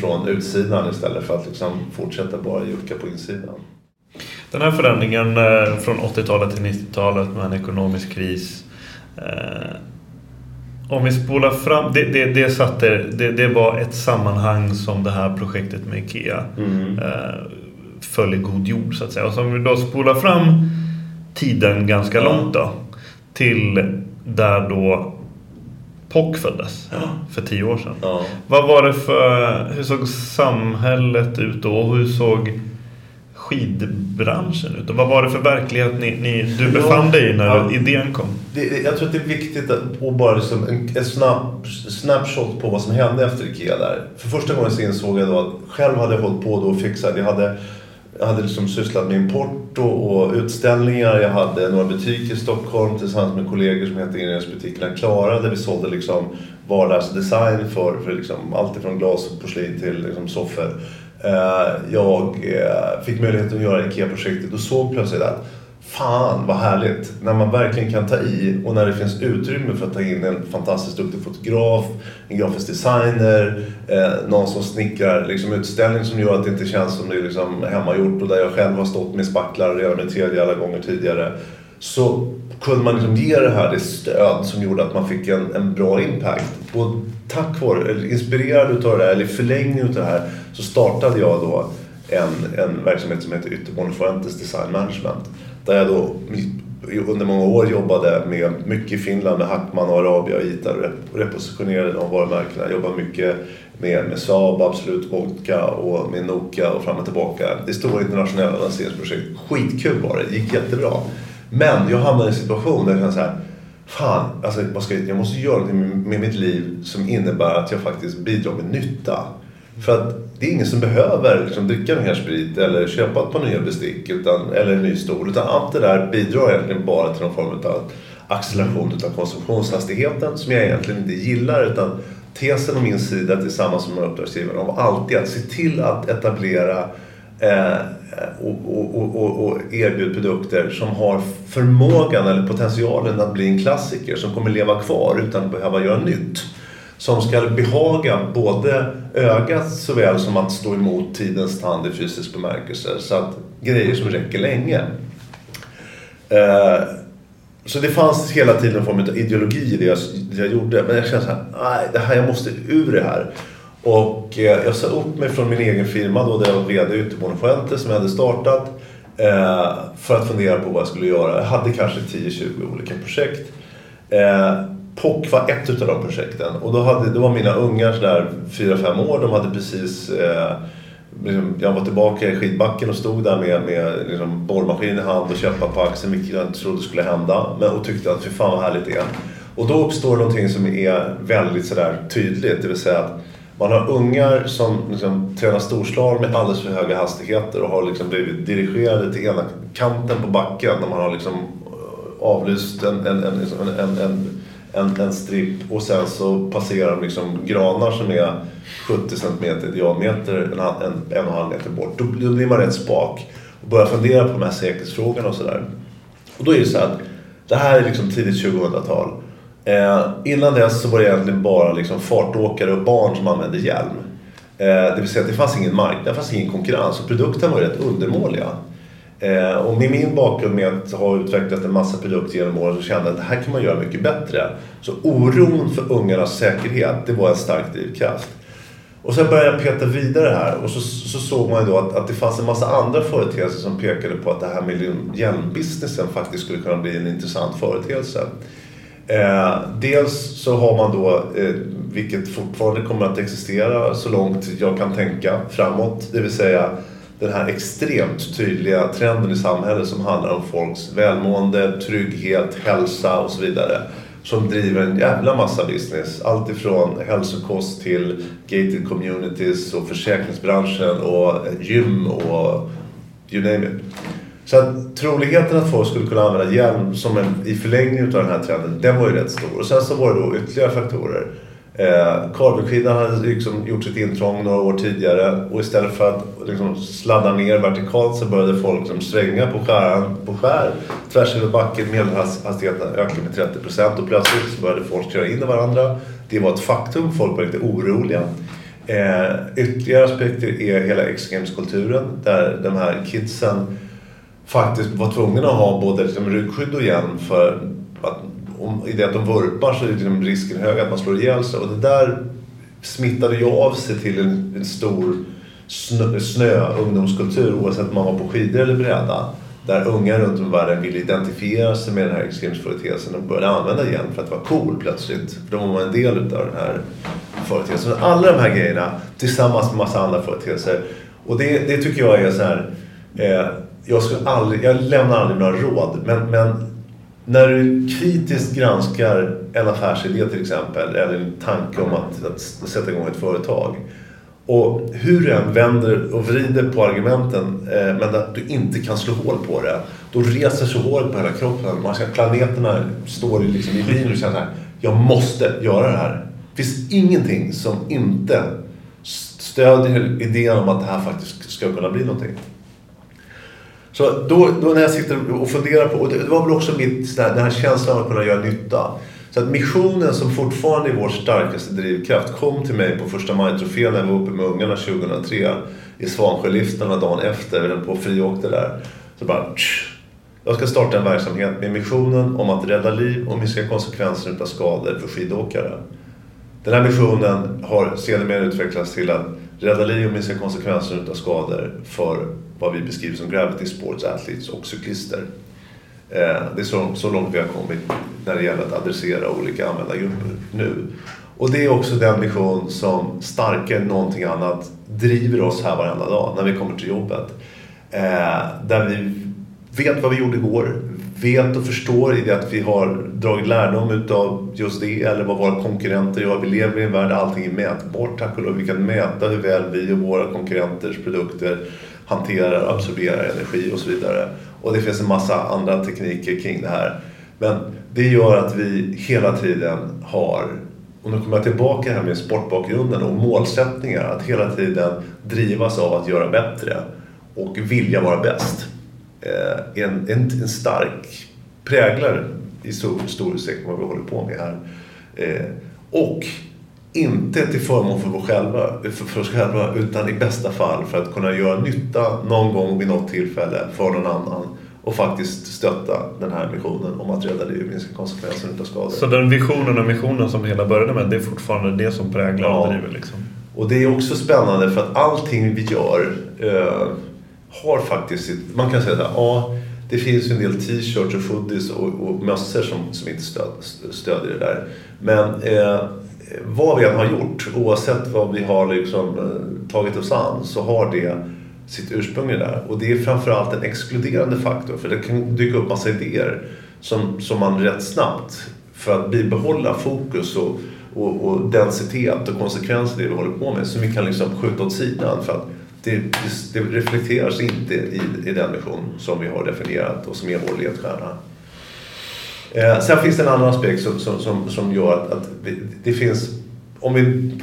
Från utsidan istället för att liksom fortsätta bara jucka på insidan. Den här förändringen eh, från 80-talet till 90-talet med en ekonomisk kris. Eh, om vi spolar fram, det, det, det, satte, det, det var ett sammanhang som det här projektet med IKEA mm. Eh, föll i god jord så att säga. Och som vi då spolar fram tiden ganska långt då. Till där då POC föddes ja. för tio år sedan. Ja. Vad var det för, hur såg samhället ut då? Hur såg skidbranschen ut? Och vad var det för verklighet ni, ni du befann dig i när ja, idén kom? Det, jag tror att det är viktigt att bara liksom en, en snabb, snapshot på vad som hände efter IKEA där. För första gången så insåg jag då att själv hade jag hållit på då och fixat. Jag hade jag hade liksom sysslat med import och, och, utställningar. Jag hade några butiker i Stockholm tillsammans med kollegor som hette Inredningsbutikerna Klara där vi sålde liksom vardagsdesign för, för liksom allt ifrån glas och porslin till liksom soffor. Eh, jag eh, fick möjligheten att göra IKEA-projektet och såg plötsligt att Fan vad härligt! När man verkligen kan ta i och när det finns utrymme för att ta in en fantastiskt duktig fotograf, en grafisk designer, eh, någon som snickrar liksom utställning som gör att det inte känns som det är liksom hemmagjort och där jag själv har stått med spacklar redan med tredje alla gånger tidigare. Så kunde man liksom ge det här det stöd som gjorde att man fick en, en bra impact. Och tack vare, eller inspirerad utav det här, eller förlängning utav det här, så startade jag då en, en verksamhet som heter Ytterborn Fuentes Design Management där jag då under många år jobbade med mycket i Finland med Hackman och Arabia och Ita och repositionerade de varumärkena. Jobbade mycket med, med Saab, Absolut Vodka och med Nokia och fram och tillbaka. Det stora internationella lanseringsprojekt. Skitkul var det, det gick jättebra. Men jag hamnade i en situation där jag kände så här, fan, alltså, jag, jag måste göra någonting med mitt liv som innebär att jag faktiskt bidrar med nytta. För att det är ingen som behöver liksom, dricka mer sprit eller köpa ett par nya bestick utan, eller en ny stol. Utan allt det där bidrar egentligen bara till någon form av acceleration av konsumtionshastigheten som jag egentligen inte gillar. Utan tesen om min sida tillsammans med uppdragsgivarna om alltid att se till att etablera eh, och, och, och, och erbjuda produkter som har förmågan eller potentialen att bli en klassiker som kommer leva kvar utan att behöva göra nytt som ska behaga både ögat såväl som att stå emot tidens tand i fysisk bemärkelse. Så att grejer som räcker länge. Eh, så det fanns hela tiden en form av ideologi i det jag, det jag gjorde. Men jag kände så här, nej, det här, jag måste ur det här. Och eh, jag sa upp mig från min egen firma då, där jag var VD ute på Fuente som jag hade startat. Eh, för att fundera på vad jag skulle göra. Jag hade kanske 10-20 olika projekt. Eh, POC var ett utav de projekten och då, hade, då var mina ungar sådär 4-5 år. De hade precis eh, liksom, jag var tillbaka i skidbacken och stod där med, med liksom, borrmaskin i hand och köpa på axeln vilket jag inte trodde skulle hända. Men, och tyckte att fy fan vad härligt det är. Och då uppstår någonting som är väldigt sådär tydligt. Det vill säga att man har ungar som liksom, tränar storslalom med alldeles för höga hastigheter och har liksom blivit dirigerade till ena kanten på backen när man har liksom avlyst en, en, en, liksom, en, en en, en stripp och sen så passerar de liksom granar som är 70 cm i diameter, en, en, en och en halv meter bort. Då, då blir man rätt spak och börjar fundera på de här säkerhetsfrågorna och sådär. Och då är det så att det här är liksom tidigt 2000-tal. Eh, innan dess så var det egentligen bara liksom fartåkare och barn som använde hjälm. Eh, det vill säga att det fanns ingen marknad, det fanns ingen konkurrens och produkterna var rätt undermåliga. Eh, och med min bakgrund med att ha utvecklat en massa produkter genom åren så kände jag att det här kan man göra mycket bättre. Så oron för ungarnas säkerhet, det var en stark drivkraft. Och sen började jag peta vidare här och så, så såg man ju då att, att det fanns en massa andra företeelser som pekade på att det här med hjälmbusinessen faktiskt skulle kunna bli en intressant företeelse. Eh, dels så har man då, eh, vilket fortfarande kommer att existera så långt jag kan tänka framåt, det vill säga den här extremt tydliga trenden i samhället som handlar om folks välmående, trygghet, hälsa och så vidare. Som driver en jävla massa business. Allt ifrån hälsokost till gated communities och försäkringsbranschen och gym och you name it. Så att troligheten att folk skulle kunna använda hjälm som en, i förlängning av den här trenden, den var ju rätt stor. Och sen så var det då ytterligare faktorer. Eh, Karbonskidan hade liksom gjort sitt intrång några år tidigare och istället för att liksom sladda ner vertikalt så började folk liksom svänga på, skäran, på skär tvärs över backen. Medelhastigheten ökade med 30 procent och plötsligt så började folk köra in i varandra. Det var ett faktum, folk var lite oroliga. Eh, ytterligare aspekter är hela X-Games-kulturen där de här kidsen faktiskt var tvungna att ha både liksom ryggskydd och hjälm för att om, i det att de vurpar så är liksom risken hög att man slår ihjäl sig. Och det där smittade ju av sig till en, en stor snö, snö ungdomskultur oavsett om man var på skidor eller bräda. Där unga runt om i världen ville identifiera sig med den här extremsföreteelsen och började använda igen för att vara cool plötsligt. För då var man en del av den här företeelsen. Alla de här grejerna tillsammans med massa andra företeelser. Och det, det tycker jag är så här. Eh, jag, skulle aldrig, jag lämnar aldrig några råd men, men när du kritiskt granskar en affärsidé till exempel eller en tanke om att, att sätta igång ett företag och hur du än vänder och vrider på argumenten eh, men att du inte kan slå hål på det då reser sig håret på hela kroppen. Man ska, planeterna står liksom i linje och känner att jag måste göra det här. Det finns ingenting som inte stödjer idén om att det här faktiskt ska kunna bli någonting. Så då, då, när jag sitter och funderar på, och det var väl också mitt, den här känslan av att kunna göra nytta. Så att missionen som fortfarande är vår starkaste drivkraft kom till mig på första maj-trofén när jag var uppe med ungarna 2003 i Svansjöliftarna dagen efter, vi höll på och friåkte där. Så bara, tsch, jag ska starta en verksamhet med missionen om att rädda liv och minska konsekvenserna av skador för skidåkare. Den här missionen har sedermera utvecklats till att rädda liv och minska konsekvenserna av skador för vad vi beskriver som Gravity Sports Athletes och cyklister. Eh, det är så, så långt vi har kommit när det gäller att adressera olika användargrupper nu. Och det är också den vision som starkare än någonting annat driver oss här varenda dag när vi kommer till jobbet. Eh, där vi vet vad vi gjorde igår, vet och förstår i det att vi har dragit lärdom utav just det eller vad våra konkurrenter gör. Vi lever i en värld där allting är mätbart tack och lov. Vi kan mäta hur väl vi och våra konkurrenters produkter hanterar och absorberar energi och så vidare. Och det finns en massa andra tekniker kring det här. Men det gör att vi hela tiden har, och nu kommer jag tillbaka här med sportbakgrunden och målsättningar, att hela tiden drivas av att göra bättre och vilja vara bäst. Eh, en, en, en stark präglare i stor, stor utsträckning vad vi håller på med här. Eh, och inte till förmån för, vår själva, för, för oss själva utan i bästa fall för att kunna göra nytta någon gång vid något tillfälle för någon annan och faktiskt stötta den här missionen om att rädda liv och minska konsekvenserna av skador. Så den visionen och missionen som hela började med, det är fortfarande det som präglar ja. och driver? Liksom. Och det är också spännande för att allting vi gör eh, har faktiskt, man kan säga att ja, det finns ju en del t-shirts och hoodies och, och mössor som, som inte stöd, stödjer det där. Men eh, vad vi än har gjort, oavsett vad vi har liksom, eh, tagit oss an, så har det sitt ursprung i där. Och det är framförallt en exkluderande faktor, för det kan dyka upp massa idéer som, som man rätt snabbt, för att bibehålla fokus och, och, och densitet och konsekvenser i det vi håller på med, som vi kan liksom skjuta åt sidan. för att det, det, det reflekteras inte i, i den vision som vi har definierat och som är vår ledstjärna. Eh, sen finns det en annan aspekt som, som, som, som gör att, att vi, det finns om vi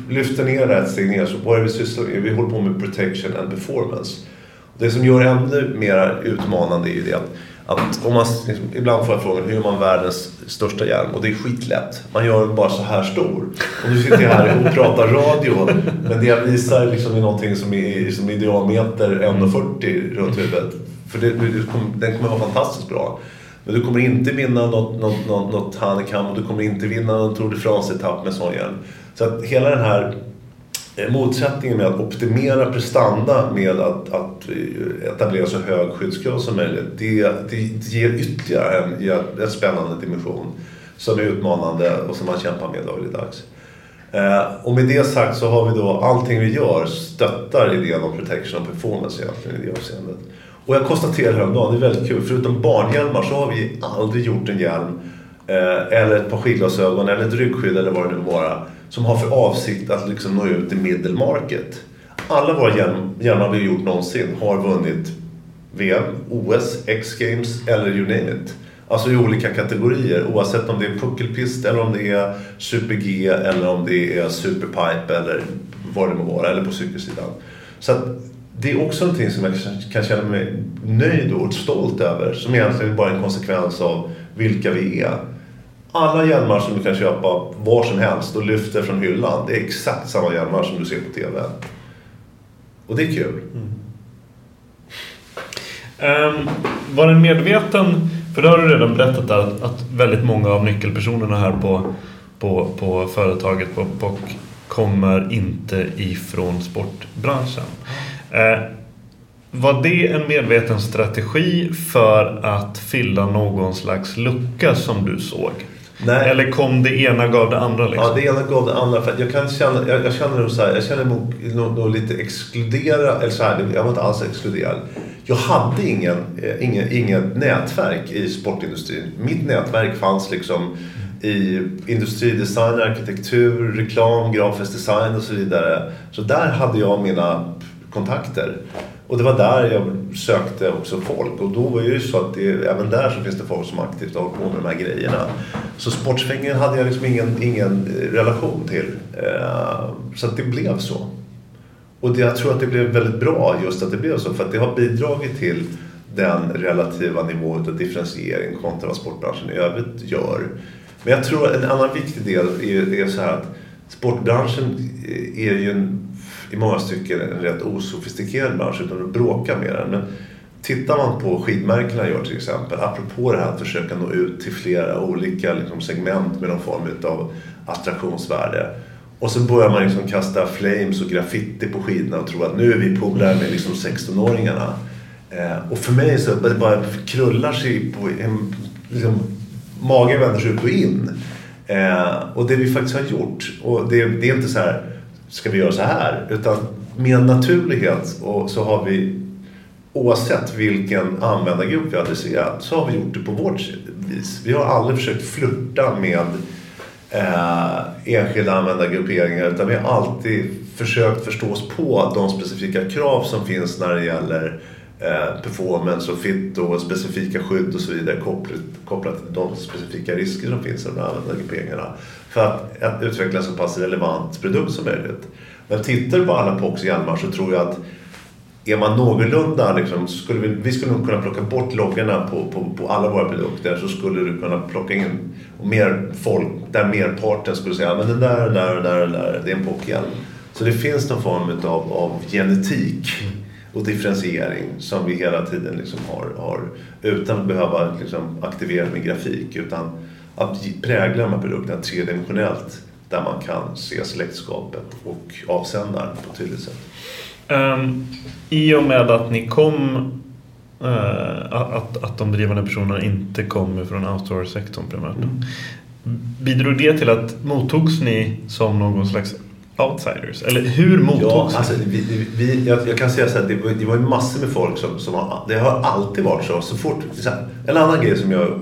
lyfter ner det ett steg ner så börjar vi syssla med? Vi håller på med protection and performance. Det som gör det ännu mer utmanande är ju det att, att om man, liksom, ibland får jag frågan hur gör man världens största hjälm? Och det är skitlätt. Man gör den bara så här stor. Och nu sitter jag här och pratar radio men det jag visar liksom är någonting som är, som är diameter 1,40 runt huvudet. För det, den kommer vara fantastiskt bra. Men du kommer inte vinna något, något, något, något handikapp och du kommer inte vinna någon Tour de France-etapp med sån hjälm. Så att hela den här eh, motsättningen med att optimera prestanda med att, att eh, etablera så hög skyddsgrad som möjligt. Det, det, det ger ytterligare en, en spännande dimension som är utmanande och som man kämpar med dagligdags. Eh, och med det sagt så har vi då allting vi gör stöttar idén om protection och performance egentligen i det avseendet. Och jag konstaterade häromdagen, det är väldigt kul, förutom barnhjälmar så har vi aldrig gjort en hjälm eh, eller ett par skidglasögon eller ett ryggskydd eller vad det nu vara som har för avsikt att liksom nå ut i middle market. Alla våra hjälmar vi gjort någonsin har vunnit VM, OS, X-games eller you name it. Alltså i olika kategorier oavsett om det är puckelpist eller om det är super-G eller om det är superpipe eller vad det må vara, eller på cykelsidan. Så att det är också någonting som jag kan känna mig nöjd och stolt över som egentligen bara är en konsekvens av vilka vi är. Alla hjälmar som du kan köpa var som helst och lyfter från hyllan, det är exakt samma hjälmar som du ser på TV. Och det är kul. Mm. Um, var den medveten, för det har du redan berättat att, att väldigt många av nyckelpersonerna här på, på, på företaget på POC kommer inte ifrån sportbranschen. Uh, var det en medveten strategi för att fylla någon slags lucka som du såg? Nej. Eller kom det ena gav det andra? Liksom? Ja, det ena gav det andra. För jag, kan känna, jag, jag känner nog så här, jag känner nog, nog, nog lite exkluderad, eller så här, jag var inte alls exkluderad. Jag hade ingen, eh, ingen, inget nätverk i sportindustrin. Mitt nätverk fanns liksom i industridesign, arkitektur, reklam, grafisk design och så vidare. Så där hade jag mina kontakter. Och det var där jag sökte också folk och då var det ju så att det, även där så finns det folk som aktivt har hållit på med de här grejerna. Så sportsvängen hade jag liksom ingen, ingen eh, relation till. Eh, så att det blev så. Och det, jag tror att det blev väldigt bra just att det blev så för att det har bidragit till den relativa nivån av differentiering kontra vad sportbranschen i övrigt gör. Men jag tror att en annan viktig del är, är så här att sportbranschen eh, är ju en i många stycken en rätt osofistikerad bransch utan att bråka med den. Men tittar man på skidmärkena gör till exempel, apropå det här att försöka nå ut till flera olika liksom, segment med någon form av attraktionsvärde. Och så börjar man liksom kasta flames och graffiti på skidorna och tro att nu är vi polare med liksom 16-åringarna. Eh, och för mig så det bara krullar sig på en, liksom, magen vänder sig ut och in. Eh, och det vi faktiskt har gjort, och det, det, är inte så här, ska vi göra så här? Utan med naturlighet och så har vi oavsett vilken användargrupp vi adresserar, så har vi gjort det på vårt vis. Vi har aldrig försökt flirta med eh, enskilda användargrupperingar utan vi har alltid försökt förstå oss på de specifika krav som finns när det gäller eh, performance och fit och specifika skydd och så vidare kopplat, kopplat till de specifika risker som finns i de här användargrupperingarna för att, att utveckla en så pass relevant produkt som möjligt. Men tittar du på alla POCs och hjälmar så tror jag att är man någorlunda, liksom, skulle vi, vi skulle nog kunna plocka bort loggarna på, på, på alla våra produkter så skulle du kunna plocka in mer folk där merparten skulle säga men den där, den där, den där, den där, det är en POC-hjälm. Så det finns någon form av, av genetik och differentiering som vi hela tiden liksom har, har utan att behöva liksom aktivera med grafik utan att prägla de här produkterna tredimensionellt där man kan se släktskapet och avsändaren på ett tydligt sätt. Um, I och med att ni kom uh, att, att de drivande personerna inte kommer från outdoor-sektorn primärt. Mm. Bidrog det till att mottogs ni som någon slags outsiders? Eller hur mottogs ja, alltså, vi, vi, jag, jag, kan säga så här, det var, det var massor med folk som, som har, det har alltid varit så. så fort, så här, en annan grej som jag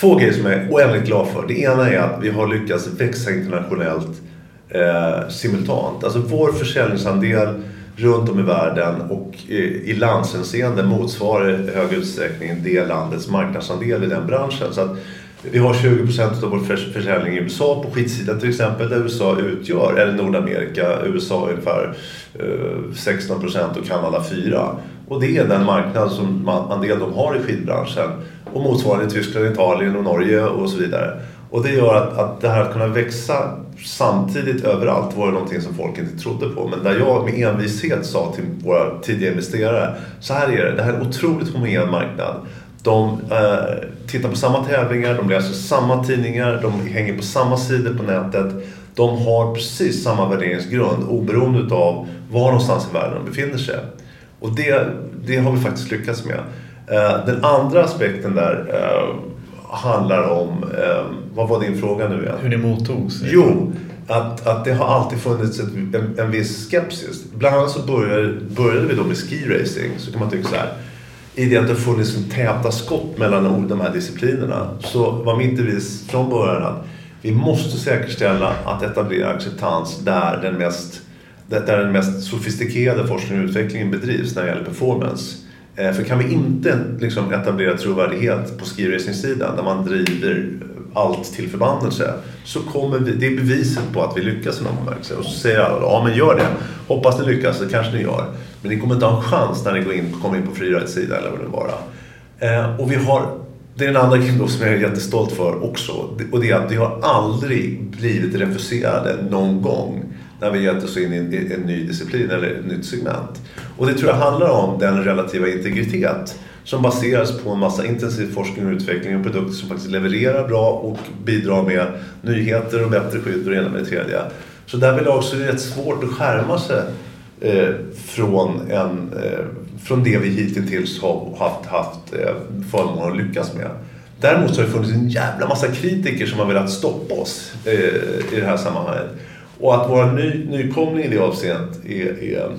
Två grejer som jag är oändligt glad för. Det ena är att vi har lyckats växa internationellt eh, simultant. Alltså vår försäljningsandel runt om i världen och eh, i landshänseende motsvarar i hög utsträckning det landets marknadsandel i den branschen. Så att vi har 20 procent av vår försäljning i USA på skitsidan till exempel där USA utgör, eller Nordamerika, USA ungefär 16 eh, procent och Kanada 4. Och det är den marknad som de har i skidbranschen. Och motsvarande i Tyskland, Italien och Norge och så vidare. Och det gör att, att det här att kunna växa samtidigt överallt var ju någonting som folk inte trodde på. Men där jag med envishet sa till våra tidiga investerare, så här är det, det här är en otroligt homogen marknad. De eh, tittar på samma tävlingar, de läser samma tidningar, de hänger på samma sidor på nätet. De har precis samma värderingsgrund oberoende av var någonstans i världen de befinner sig. Och det, det har vi faktiskt lyckats med. Eh, den andra aspekten där eh, handlar om, eh, vad var din fråga nu igen? Hur det mottogs? Jo, att, att det har alltid funnits ett, en, en viss skepsis. Bland annat så började, började vi då med skiracing, så kan man tycka så här. I det att det funnits en täta skott mellan de här disciplinerna så var min devis från början att vi måste säkerställa att etablera acceptans där den mest, där den mest sofistikerade forskningen och utvecklingen bedrivs när det gäller performance. Eh, för kan vi inte liksom etablera trovärdighet på skiracing-sidan där man driver allt till förbannelse så kommer vi, det är beviset på att vi lyckas i någon bemärkelse. Och så säger alla ja men gör det. Hoppas ni lyckas, det kanske ni gör. Men ni kommer inte ha en chans när ni går in, kommer in på freerides sida eller vad det vara. Eh, och vi har, det är den andra grejen som jag är jättestolt för också. Och det är att vi har aldrig blivit refuserade någon gång när vi gett oss in i en, en ny disciplin eller ett nytt segment. Och det tror jag handlar om den relativa integritet som baseras på en massa intensiv forskning och utveckling och produkter som faktiskt levererar bra och bidrar med nyheter och bättre skydd och det ena med det tredje. Så därvidlag så är det rätt svårt att skärma sig eh, från, en, eh, från det vi hittills har haft, haft eh, förmånen att lyckas med. Däremot så har det funnits en jävla massa kritiker som har velat stoppa oss eh, i det här sammanhanget. Och att vara ny, nykomling i det avseendet är, är,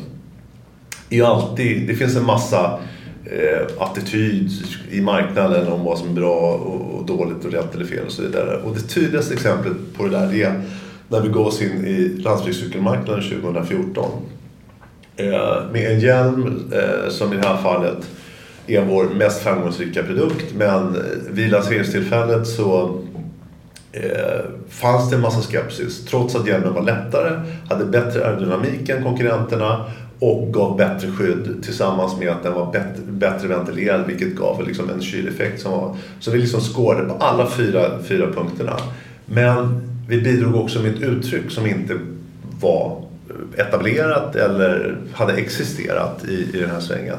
är alltid... Det finns en massa eh, attityd i marknaden om vad som är bra och, och, dåligt och rätt eller fel och så vidare. Och det tydligaste exemplet på det där är när vi gav oss in i landsbygdscykelmarknaden 2014. Eh, med en hjälm eh, som i det här fallet är vår mest framgångsrika produkt men vid lanseringstillfället så eh, fanns det en massa skepsis. Trots att hjälmen var lättare, hade bättre aerodynamik än konkurrenterna och gav bättre skydd tillsammans med att den var bättre, bättre ventilerad vilket gav liksom en kyleffekt som var... Så vi liksom skårade på alla fyra, fyra punkterna. Men vi bidrog också med ett uttryck som inte var etablerat eller hade existerat i, i den här svängen.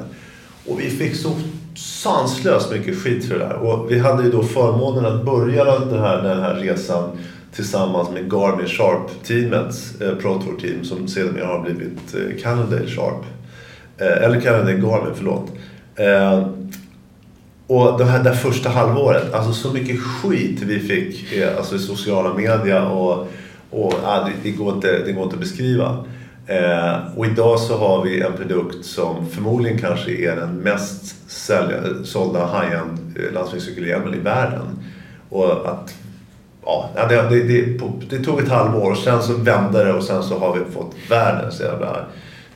Och vi fick så sanslöst mycket skit för det där. Och vi hade ju då förmånen att börja den här, den här resan tillsammans med Garmin Sharp-teamets eh, Pro Tour-team som sedermera har blivit eh, Cannondale Sharp. Eh, eller Cannondale Garmin, förlåt. Eh, och det här där första halvåret, alltså så mycket skit vi fick eh, alltså i sociala media. och, och ja, det, det, går inte, det går inte att beskriva. Eh, och idag så har vi en produkt som förmodligen kanske är den mest sälja, sålda high-end eh, landsvägscykelhjälmen i världen. Och att, ja, det, det, det, det, tog ett halvår och sen så vände det och sen så har vi fått världens jävla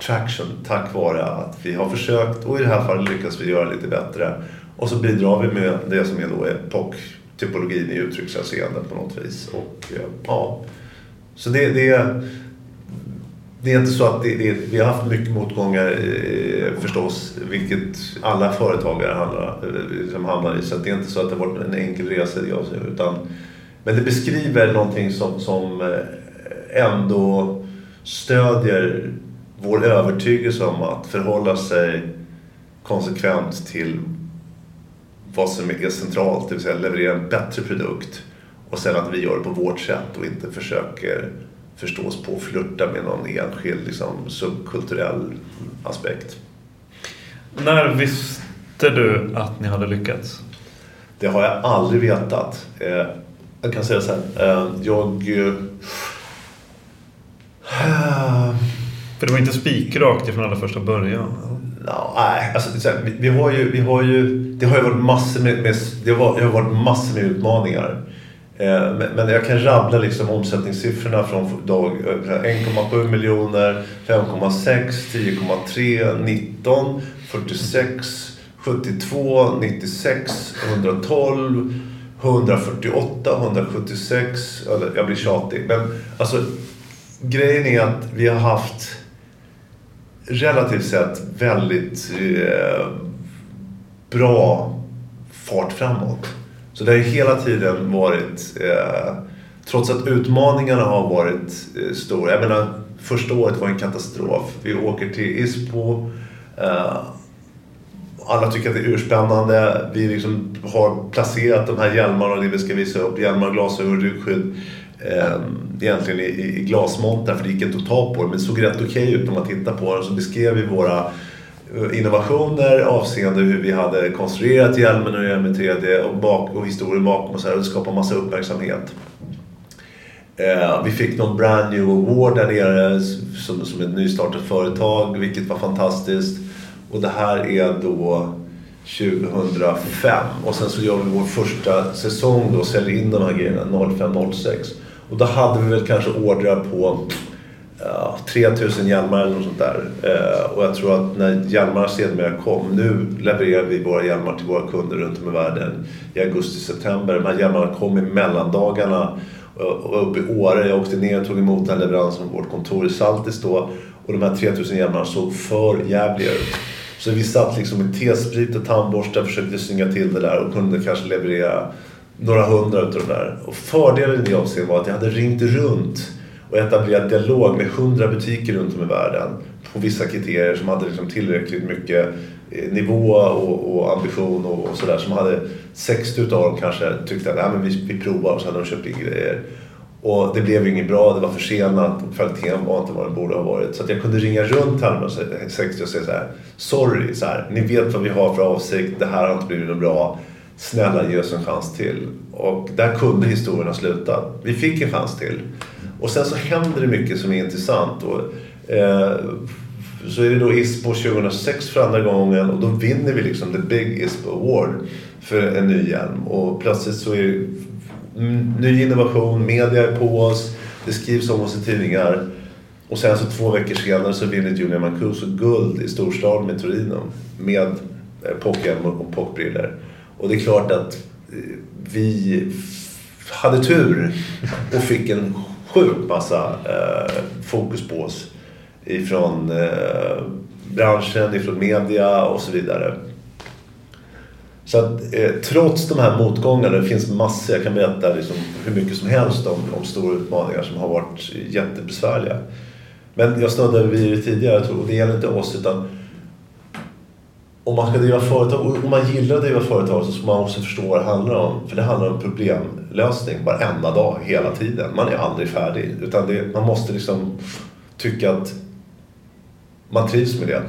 traction tack vare att vi har försökt och i det här fallet lyckas vi göra lite bättre. Och så bidrar vi med det som är då är POC-typologin i uttryckshänseende på något vis. Och, eh, ja, så det, det, det är inte så att det, det, vi har haft mycket motgångar eh, förstås, vilket alla företagare handlar, liksom hamnar i. Så det är inte så att det har varit en enkel resa utan men det beskriver någonting som, som eh, ändå stödjer vår övertygelse om att förhålla sig konsekvent till vad som är centralt, det vill säga leverera en bättre produkt och sen att vi gör det på vårt sätt och inte försöker förstås på att flirta med någon enskild liksom, subkulturell aspekt. När visste du att ni hade lyckats? Det har jag aldrig vetat. Eh, jag kan säga så här. Eh, jag... Eh, För det var inte spikrakt ifrån allra första början? No, nej, alltså, vi, vi, har ju, vi har ju... Det har ju varit massor med, med det, har, det har varit massor med utmaningar. Eh, men jag kan rabbla liksom omsättningssiffrorna från dag 1,7 miljoner, 5,6, 10,3, 19, 46, 72, 96, 112, 148, 176. Jag blir tjatig. Men alltså grejen är att vi har haft relativt sett väldigt eh, bra fart framåt. Så det har hela tiden varit, eh, trots att utmaningarna har varit eh, stora. Jag menar, första året var en katastrof. Vi åker till Ispo. Eh, alla tycker att det är urspännande. Vi liksom har placerat de här hjälmarna och det vi ska visa upp, hjälmar, glasögon, ryggskydd, eh, egentligen i, i glasmontar för det gick inte att ta på det. Men det såg rätt okej okay ut när man tittade på det. Så beskrev vi våra eh, innovationer avseende hur vi hade konstruerat hjälmen och med 3D och, bak, och historien bakom och så här, och det skapade massa uppmärksamhet. Eh, vi fick någon brand new award där nere som, som ett nystartat företag vilket var fantastiskt. Och det här är då 2005 och sen så gör vi vår första säsong då och säljer in de här grejerna 05-06. Och då hade vi väl kanske ordrar på uh, 3000 hjälmar eller något sånt där. Uh, och jag tror att när hjälmarna sedermera kom, nu levererar vi våra hjälmar till våra kunder runt om i världen i augusti-september. De här hjälmarna kom i mellandagarna eh, och uppe i Åre. Jag åkte ner och tog emot den leveransen på vårt kontor i Saltis då. Och de här 3000 hjälmarna såg för jävliga ut. Så vi satt liksom med T-sprit och tandborste och försökte snygga till det där och kunde kanske leverera några hundra utav de där. Och fördelen i det avseendet var att jag hade ringt runt och etablerat dialog med hundra butiker runt om i världen på vissa kriterier som hade liksom tillräckligt mycket eh, nivå och, och ambition och, och sådär. Som hade 60 utav dem kanske tyckte att Nej, men vi, vi provar och så hade de köpt in grejer. Och det blev ju inget bra, det var försenat och kvaliteten var inte vad den borde ha varit. Så att jag kunde ringa runt till alla 60 och säga så här. Sorry, så här, ni vet vad vi har för avsikt, det här har inte blivit något bra. Snälla ge oss en chans till. Och där kunde historien ha slutat. Vi fick en chans till. Och sen så händer det mycket som är intressant. Och, eh, så är det då ISPO 2006 för andra gången och då vinner vi liksom the big ISPO award för en ny hjälm. Och plötsligt så är det Mm, ny innovation, media är på oss, det skrivs om oss i tidningar. Och sen så två veckor senare så vinner Julia Mancuso guld i storstaden med Torino med eh, pockhjälm och pockbriller. Och det är klart att eh, vi hade tur och fick en sjuk massa eh, fokus på oss ifrån eh, branschen, ifrån media och så vidare. Så att eh, trots de här motgångarna, det finns massor, jag kan berätta liksom hur mycket som helst om, om stora utmaningar som har varit jättebesvärliga. Men jag snuddade vid det tidigare, och det gäller inte oss utan om man ska driva företag, om man gillar att driva företag så ska man också förstå vad det handlar om. För det handlar om problemlösning varenda dag, hela tiden. Man är aldrig färdig. Utan det, man måste liksom tycka att man trivs med det.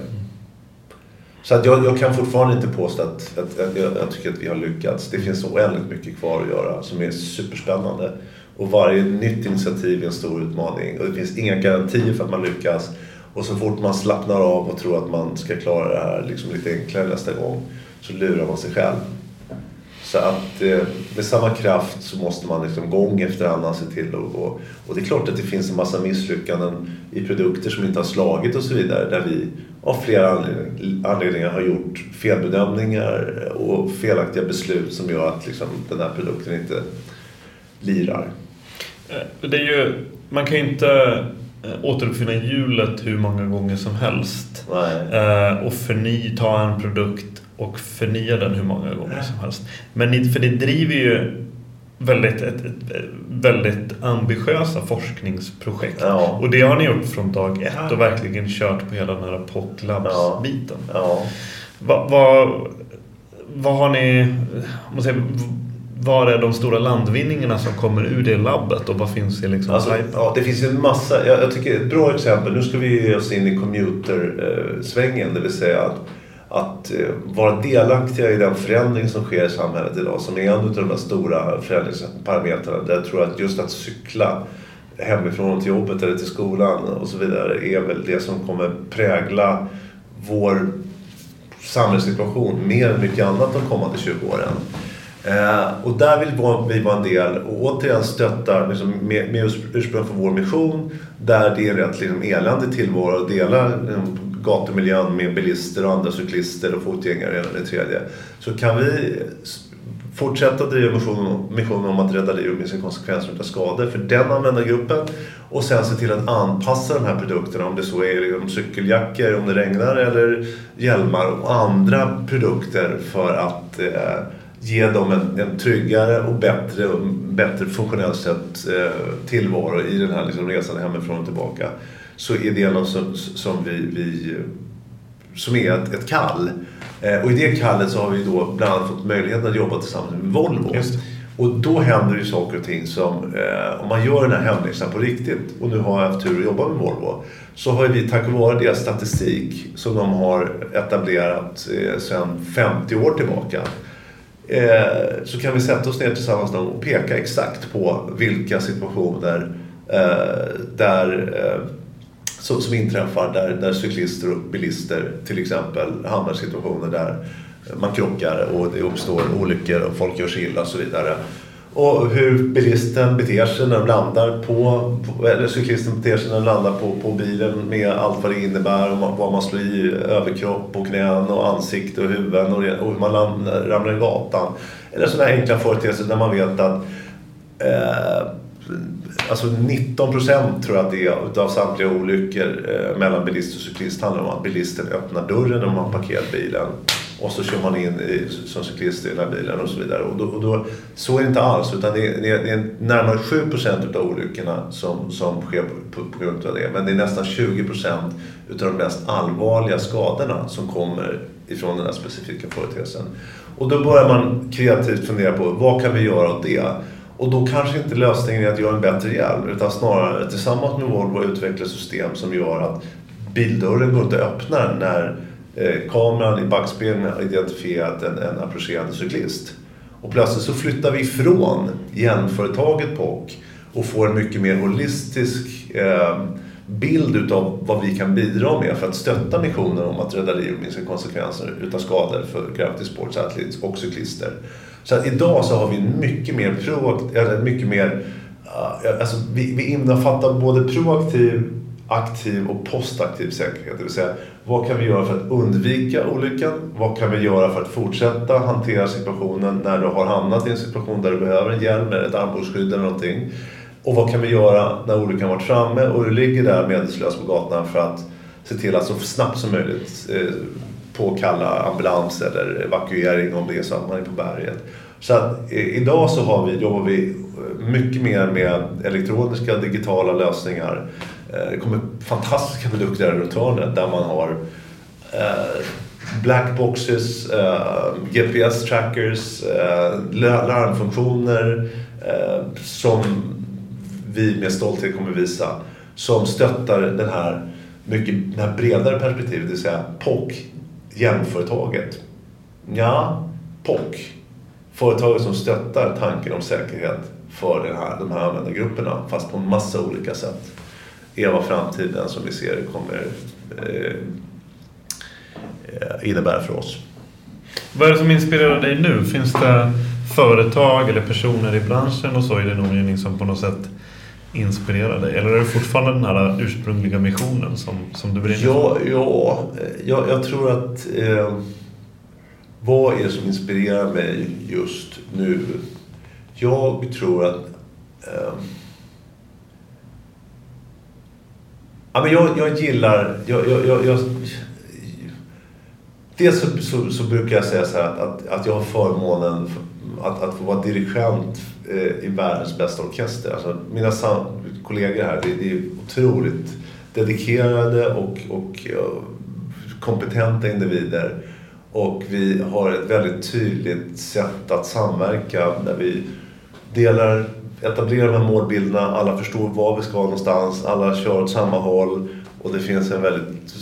Så att jag, jag kan fortfarande inte påstå att, att, att jag, jag, tycker att vi har lyckats. Det finns oändligt mycket kvar att göra som är superspännande. Och varje nytt initiativ är en stor utmaning och det finns inga garantier för att man lyckas. Och så fort man slappnar av och tror att man ska klara det här liksom lite enklare nästa gång så lurar man sig själv. Så att eh, med samma kraft så måste man liksom gång efter annan se till att gå. Och det är klart att det finns en massa misslyckanden i produkter som inte har slagit och så vidare. Där vi av flera anledningar har gjort felbedömningar och felaktiga beslut som gör att liksom, den här produkten inte lirar. Eh, det är ju, man kan ju inte eh, återuppfinna hjulet hur många gånger som helst. Nej. Och förny, ta en produkt och förnya den hur många gånger som helst. Men för det driver ju väldigt, ett, ett, väldigt ambitiösa forskningsprojekt. Ja. Och det har ni gjort från dag ett och verkligen kört på hela den här POC Labs-biten. Ja. Vad, vad, vad har ni... Måste säga, vad är de stora landvinningarna som kommer ur det labbet och vad finns i liksom alltså, ja, Det finns en massa. Jag, jag tycker ett bra exempel. Nu ska vi ge oss in i commuter-svängen. Det vill säga att att eh, vara delaktiga i den förändring som sker i samhället idag som är en av de där stora förändringsparametrarna. Där jag tror att just att cykla hemifrån till jobbet eller till skolan och så vidare är väl det som kommer prägla vår samhällssituation mer än mycket annat de kommande 20 åren. Eh, och där vill vi vara en del och återigen stötta liksom, med, med ursprung för vår mission där det är en rätt liksom, eländig tillvaro att dela liksom, gatumiljön med bilister och andra cyklister och fotgängare och det tredje. Så kan vi fortsätta driva missionen mission om att rädda liv och minska konsekvenser av skador för den användargruppen och sen se till att anpassa de här produkterna om det så är liksom cykeljackor om det regnar eller hjälmar och andra produkter för att eh, ge dem en, en tryggare och bättre, bättre funktionellt sett eh, tillvaro i den här liksom, resan hemifrån och tillbaka så är det något som, som vi, vi som är ett, ett kall. Eh, och i det kallet så har vi då bland annat fått möjligheten att jobba tillsammans med Volvo. Och då händer ju saker och ting som, eh, om man gör den här hemläxan på riktigt, och nu har jag haft tur att jobba med Volvo, så har vi tack vare deras statistik som de har etablerat eh, sedan 50 år tillbaka, eh, så kan vi sätta oss ner tillsammans och peka exakt på vilka situationer eh, där eh, som, som inträffar där, där cyklister och bilister till exempel hamnar i situationer där man krockar och det uppstår olyckor och folk gör sig illa och så vidare. Och hur bilisten beter sig när de landar på, eller cyklisten beter sig när de landar på, på bilen med allt vad det innebär, vad man slår i överkropp och knän och ansikte och huvuden och, och hur man ramlar i gatan. Eller sådana enkla företeelser där man vet att eh, Alltså 19 procent tror jag att det är utav samtliga olyckor eh, mellan bilist och cyklist handlar om att bilisten öppnar dörren när man parkerat bilen och så kör man in i, som cyklist i den här bilen och så vidare. Och då, och då så är det inte alls utan det är, det är, det är närmare 7 procent utav olyckorna som, som sker på, på grund av det. Men det är nästan 20 procent utav de mest allvarliga skadorna som kommer ifrån den här specifika företeelsen. Och då börjar man kreativt fundera på vad kan vi göra åt det? Och då kanske inte lösningen är att göra en bättre hjälm utan snarare tillsammans med Volvo utveckla system som gör att bildörren går inte att öppna när eh, kameran i backspegeln har identifierat en, en approcherande cyklist. Och plötsligt så flyttar vi ifrån hjälmföretaget POC och får en mycket mer holistisk eh, bild utav vad vi kan bidra med för att stötta missionen om att rädda liv och minska konsekvenser utav skador för Gravity Sports Athletes och cyklister. Så att idag så har vi mycket mer proaktiv, eller mycket mer, alltså vi, vi innefattar både proaktiv, aktiv och postaktiv säkerhet. Det vill säga, vad kan vi göra för att undvika olyckan? Vad kan vi göra för att fortsätta hantera situationen när du har hamnat i en situation där du behöver en hjälm eller ett armbågsskydd eller någonting? Och vad kan vi göra när olyckan varit framme och du ligger där medvetslös på gatan för att se till att så snabbt som möjligt eh, påkalla ambulans eller evakuering om det är så att man är på berget. Så att eh, idag så har vi, jobbar vi eh, mycket mer med elektroniska digitala lösningar. Eh, det kommer fantastiska produkter runt hörnet där man har eh, blackboxes, eh, GPS-trackers, larmfunktioner som vi med stolthet kommer visa som stöttar den här, mycket, den här bredare perspektivet, det vill säga POC Jämföretaget? Ja, POC. Företaget som stöttar tanken om säkerhet för den här, de här användargrupperna fast på en massa olika sätt. är vad framtiden som vi ser kommer eh, eh, innebära för oss. Vad är det som inspirerar dig nu? Finns det företag eller personer i branschen och så i din omgivning som på något sätt inspirerar dig? Eller är det fortfarande den här ursprungliga missionen som, som du brinner ja, för? Ja, jag, jag tror att eh, vad är det som inspirerar mig just nu? Jag tror att eh, ja, men jag, jag gillar... Jag, jag, jag, jag dels så, så, så, brukar jag säga så här att, att, att jag har förmånen att, att få vara dirigent eh, i världens bästa orkester. Alltså, mina kollegor här, det, det är otroligt dedikerade och, och kompetenta individer. Och vi har ett väldigt tydligt sätt att samverka där vi delar, etablerar de här målbilderna, alla förstår var vi ska någonstans, alla kör åt samma håll och det finns en väldigt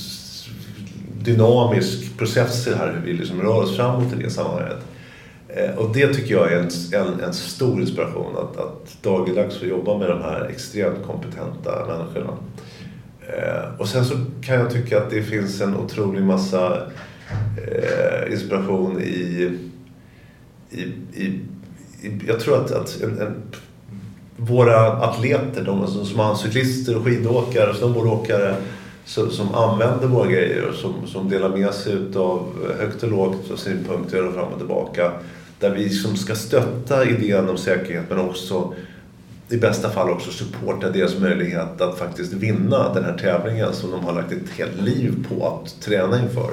dynamisk process i det här hur vi liksom rör oss framåt i det sammanhanget. Eh, och det tycker jag är en, en, en stor inspiration att, att dagligdags få jobba med de här extremt kompetenta människorna. Eh, och sen så kan jag tycka att det finns en otrolig massa eh, inspiration i, i, i, i, Jag tror att, att en, en, våra atleter, de som, som är cyklister och skidåkare och snowboardåkare som, som använder våra grejer och som, som delar med sig av högt och lågt och synpunkter och fram och tillbaka där vi som ska stötta idén om säkerhet men också i bästa fall också supporta deras möjlighet att faktiskt vinna den här tävlingen som de har lagt ett helt liv på att träna inför.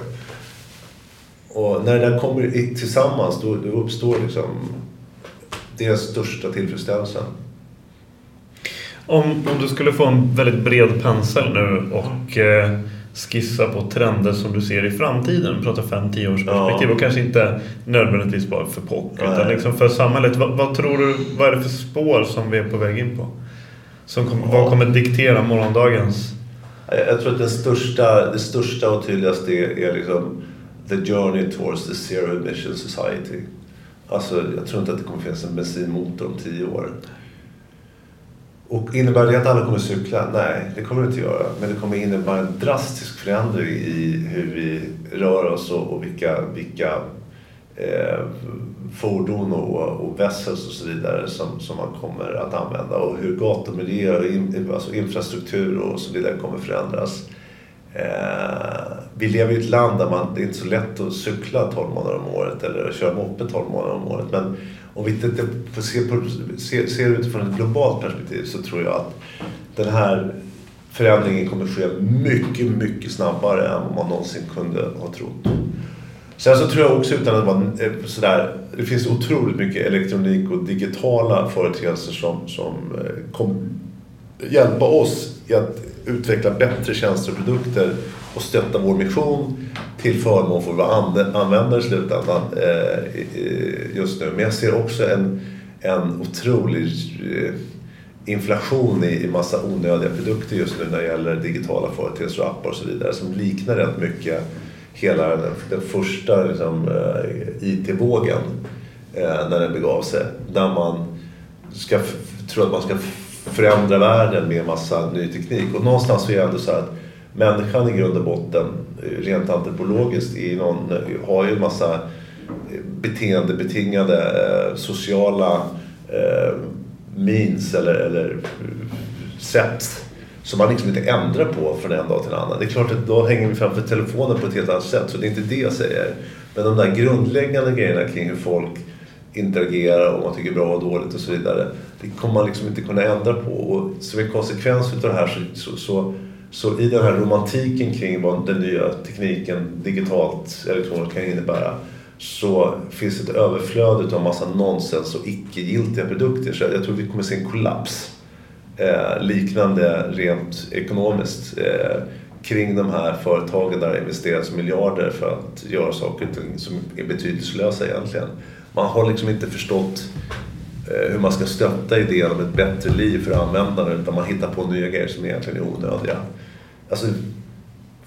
Och när det där kommer tillsammans då, då uppstår liksom deras största tillfredsställelsen. Om, om du skulle få en väldigt bred pensel nu och eh, skissa på trender som du ser i framtiden. Vi pratar 5-10 års perspektiv ja. och kanske inte nödvändigtvis bara för POC utan liksom för samhället. Vad, vad, tror du, vad är det för spår som vi är på väg in på? Som kom, ja. Vad kommer diktera morgondagens? Jag tror att det största, det största och tydligaste är, är liksom the journey towards the zero emission society. Alltså, jag tror inte att det kommer finnas en bensinmotor om tio år. Och innebär det att alla kommer cykla? Nej, det kommer det inte göra. Men det kommer innebära en drastisk förändring i hur vi rör oss och, och vilka, vilka eh, fordon och, och vessels och så vidare som, som man kommer att använda och hur gatumiljö och in, alltså infrastruktur och så vidare kommer förändras. Eh, vi lever i ett land där man, det är inte så lätt att cykla 12 månader om året eller köra moppe 12 månader om året. Men om vi inte ser, ser, ser utifrån ett globalt perspektiv så tror jag att den här förändringen kommer ske mycket, mycket snabbare än vad man någonsin kunde ha trott. Sen så tror jag också utan att vara eh, sådär, det finns otroligt mycket elektronik och digitala företeelser som, som eh, kommer hjälpa oss i att utveckla bättre tjänster och produkter och stötta vår mission till förmån för våra användare eh, i slutändan just nu. Men jag ser också en, en otrolig eh, inflation i, i massa onödiga produkter just nu när det gäller digitala företeelser och appar och så vidare som liknar rätt mycket hela den, den första liksom, eh, IT-vågen när den begav sig. Där man ska, tror att man ska förändra världen med massa ny teknik. Och någonstans så är det ändå så att människan i grund och botten, eh, rent antropologiskt, i någon, eh, har ju en massa eh, beteendebetingade eh, sociala eh, means eller, eller sätt som man liksom inte ändrar på från en dag till en annan. Det är klart att då hänger vi framför telefonen på ett helt annat sätt, så det är inte det jag säger. Men de där grundläggande grejerna kring hur folk interagerar och man tycker bra och dåligt och så vidare. Det kommer man liksom inte kunna ändra på. Och som en konsekvens av det här så, så, så, så, i den här romantiken kring vad den nya tekniken digitalt, elektroniskt kan innebära så finns ett överflöd av massa nonsens och icke-giltiga produkter. Så jag tror vi kommer se en kollaps eh, liknande rent ekonomiskt eh, kring de här företagen där det investeras miljarder för att göra saker och ting som är betydelselösa egentligen man har liksom inte förstått Eh, hur man ska stötta idén om ett bättre liv för användaren utan man hittar på nya grejer som egentligen är onödiga. Alltså,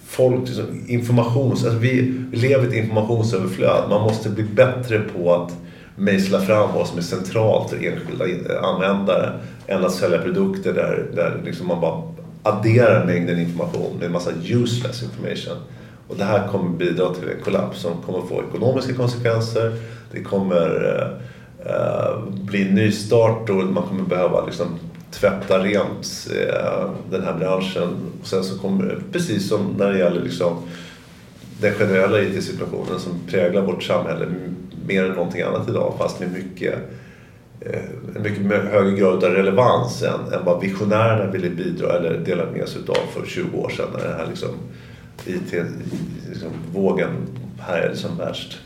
folk, liksom, informations, alltså vi, lever i ett informationsöverflöd. Man måste bli bättre på att mejsla fram vad som är centralt för enskilda eh, användare än att sälja produkter där, där liksom man bara adderar mängden information med en massa useless information. Och det här kommer bidra till en kollaps som kommer få ekonomiska konsekvenser. Det kommer eh Eh, bli en nystart och man kommer behöva liksom, tvätta rent eh, den här branschen. Och sen så kommer precis som när det gäller liksom, den generella IT-situationen som präglar vårt samhälle mer än någonting annat idag fast med mycket eh, en mycket högre grad av relevans än, än vad visionärerna ville bidra eller dela med sig av för 20 år sedan när den här liksom, IT-vågen liksom, härjade som värst.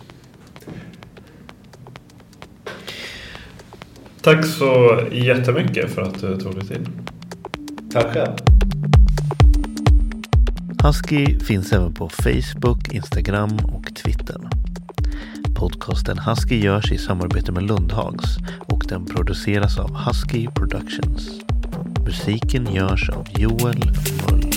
Tack så jättemycket för att du tog dig tid. Tack själv. Husky finns även på Facebook, Instagram och Twitter. Podcasten Husky görs i samarbete med Lundhags och den produceras av Husky Productions. Musiken görs av Joel Mull.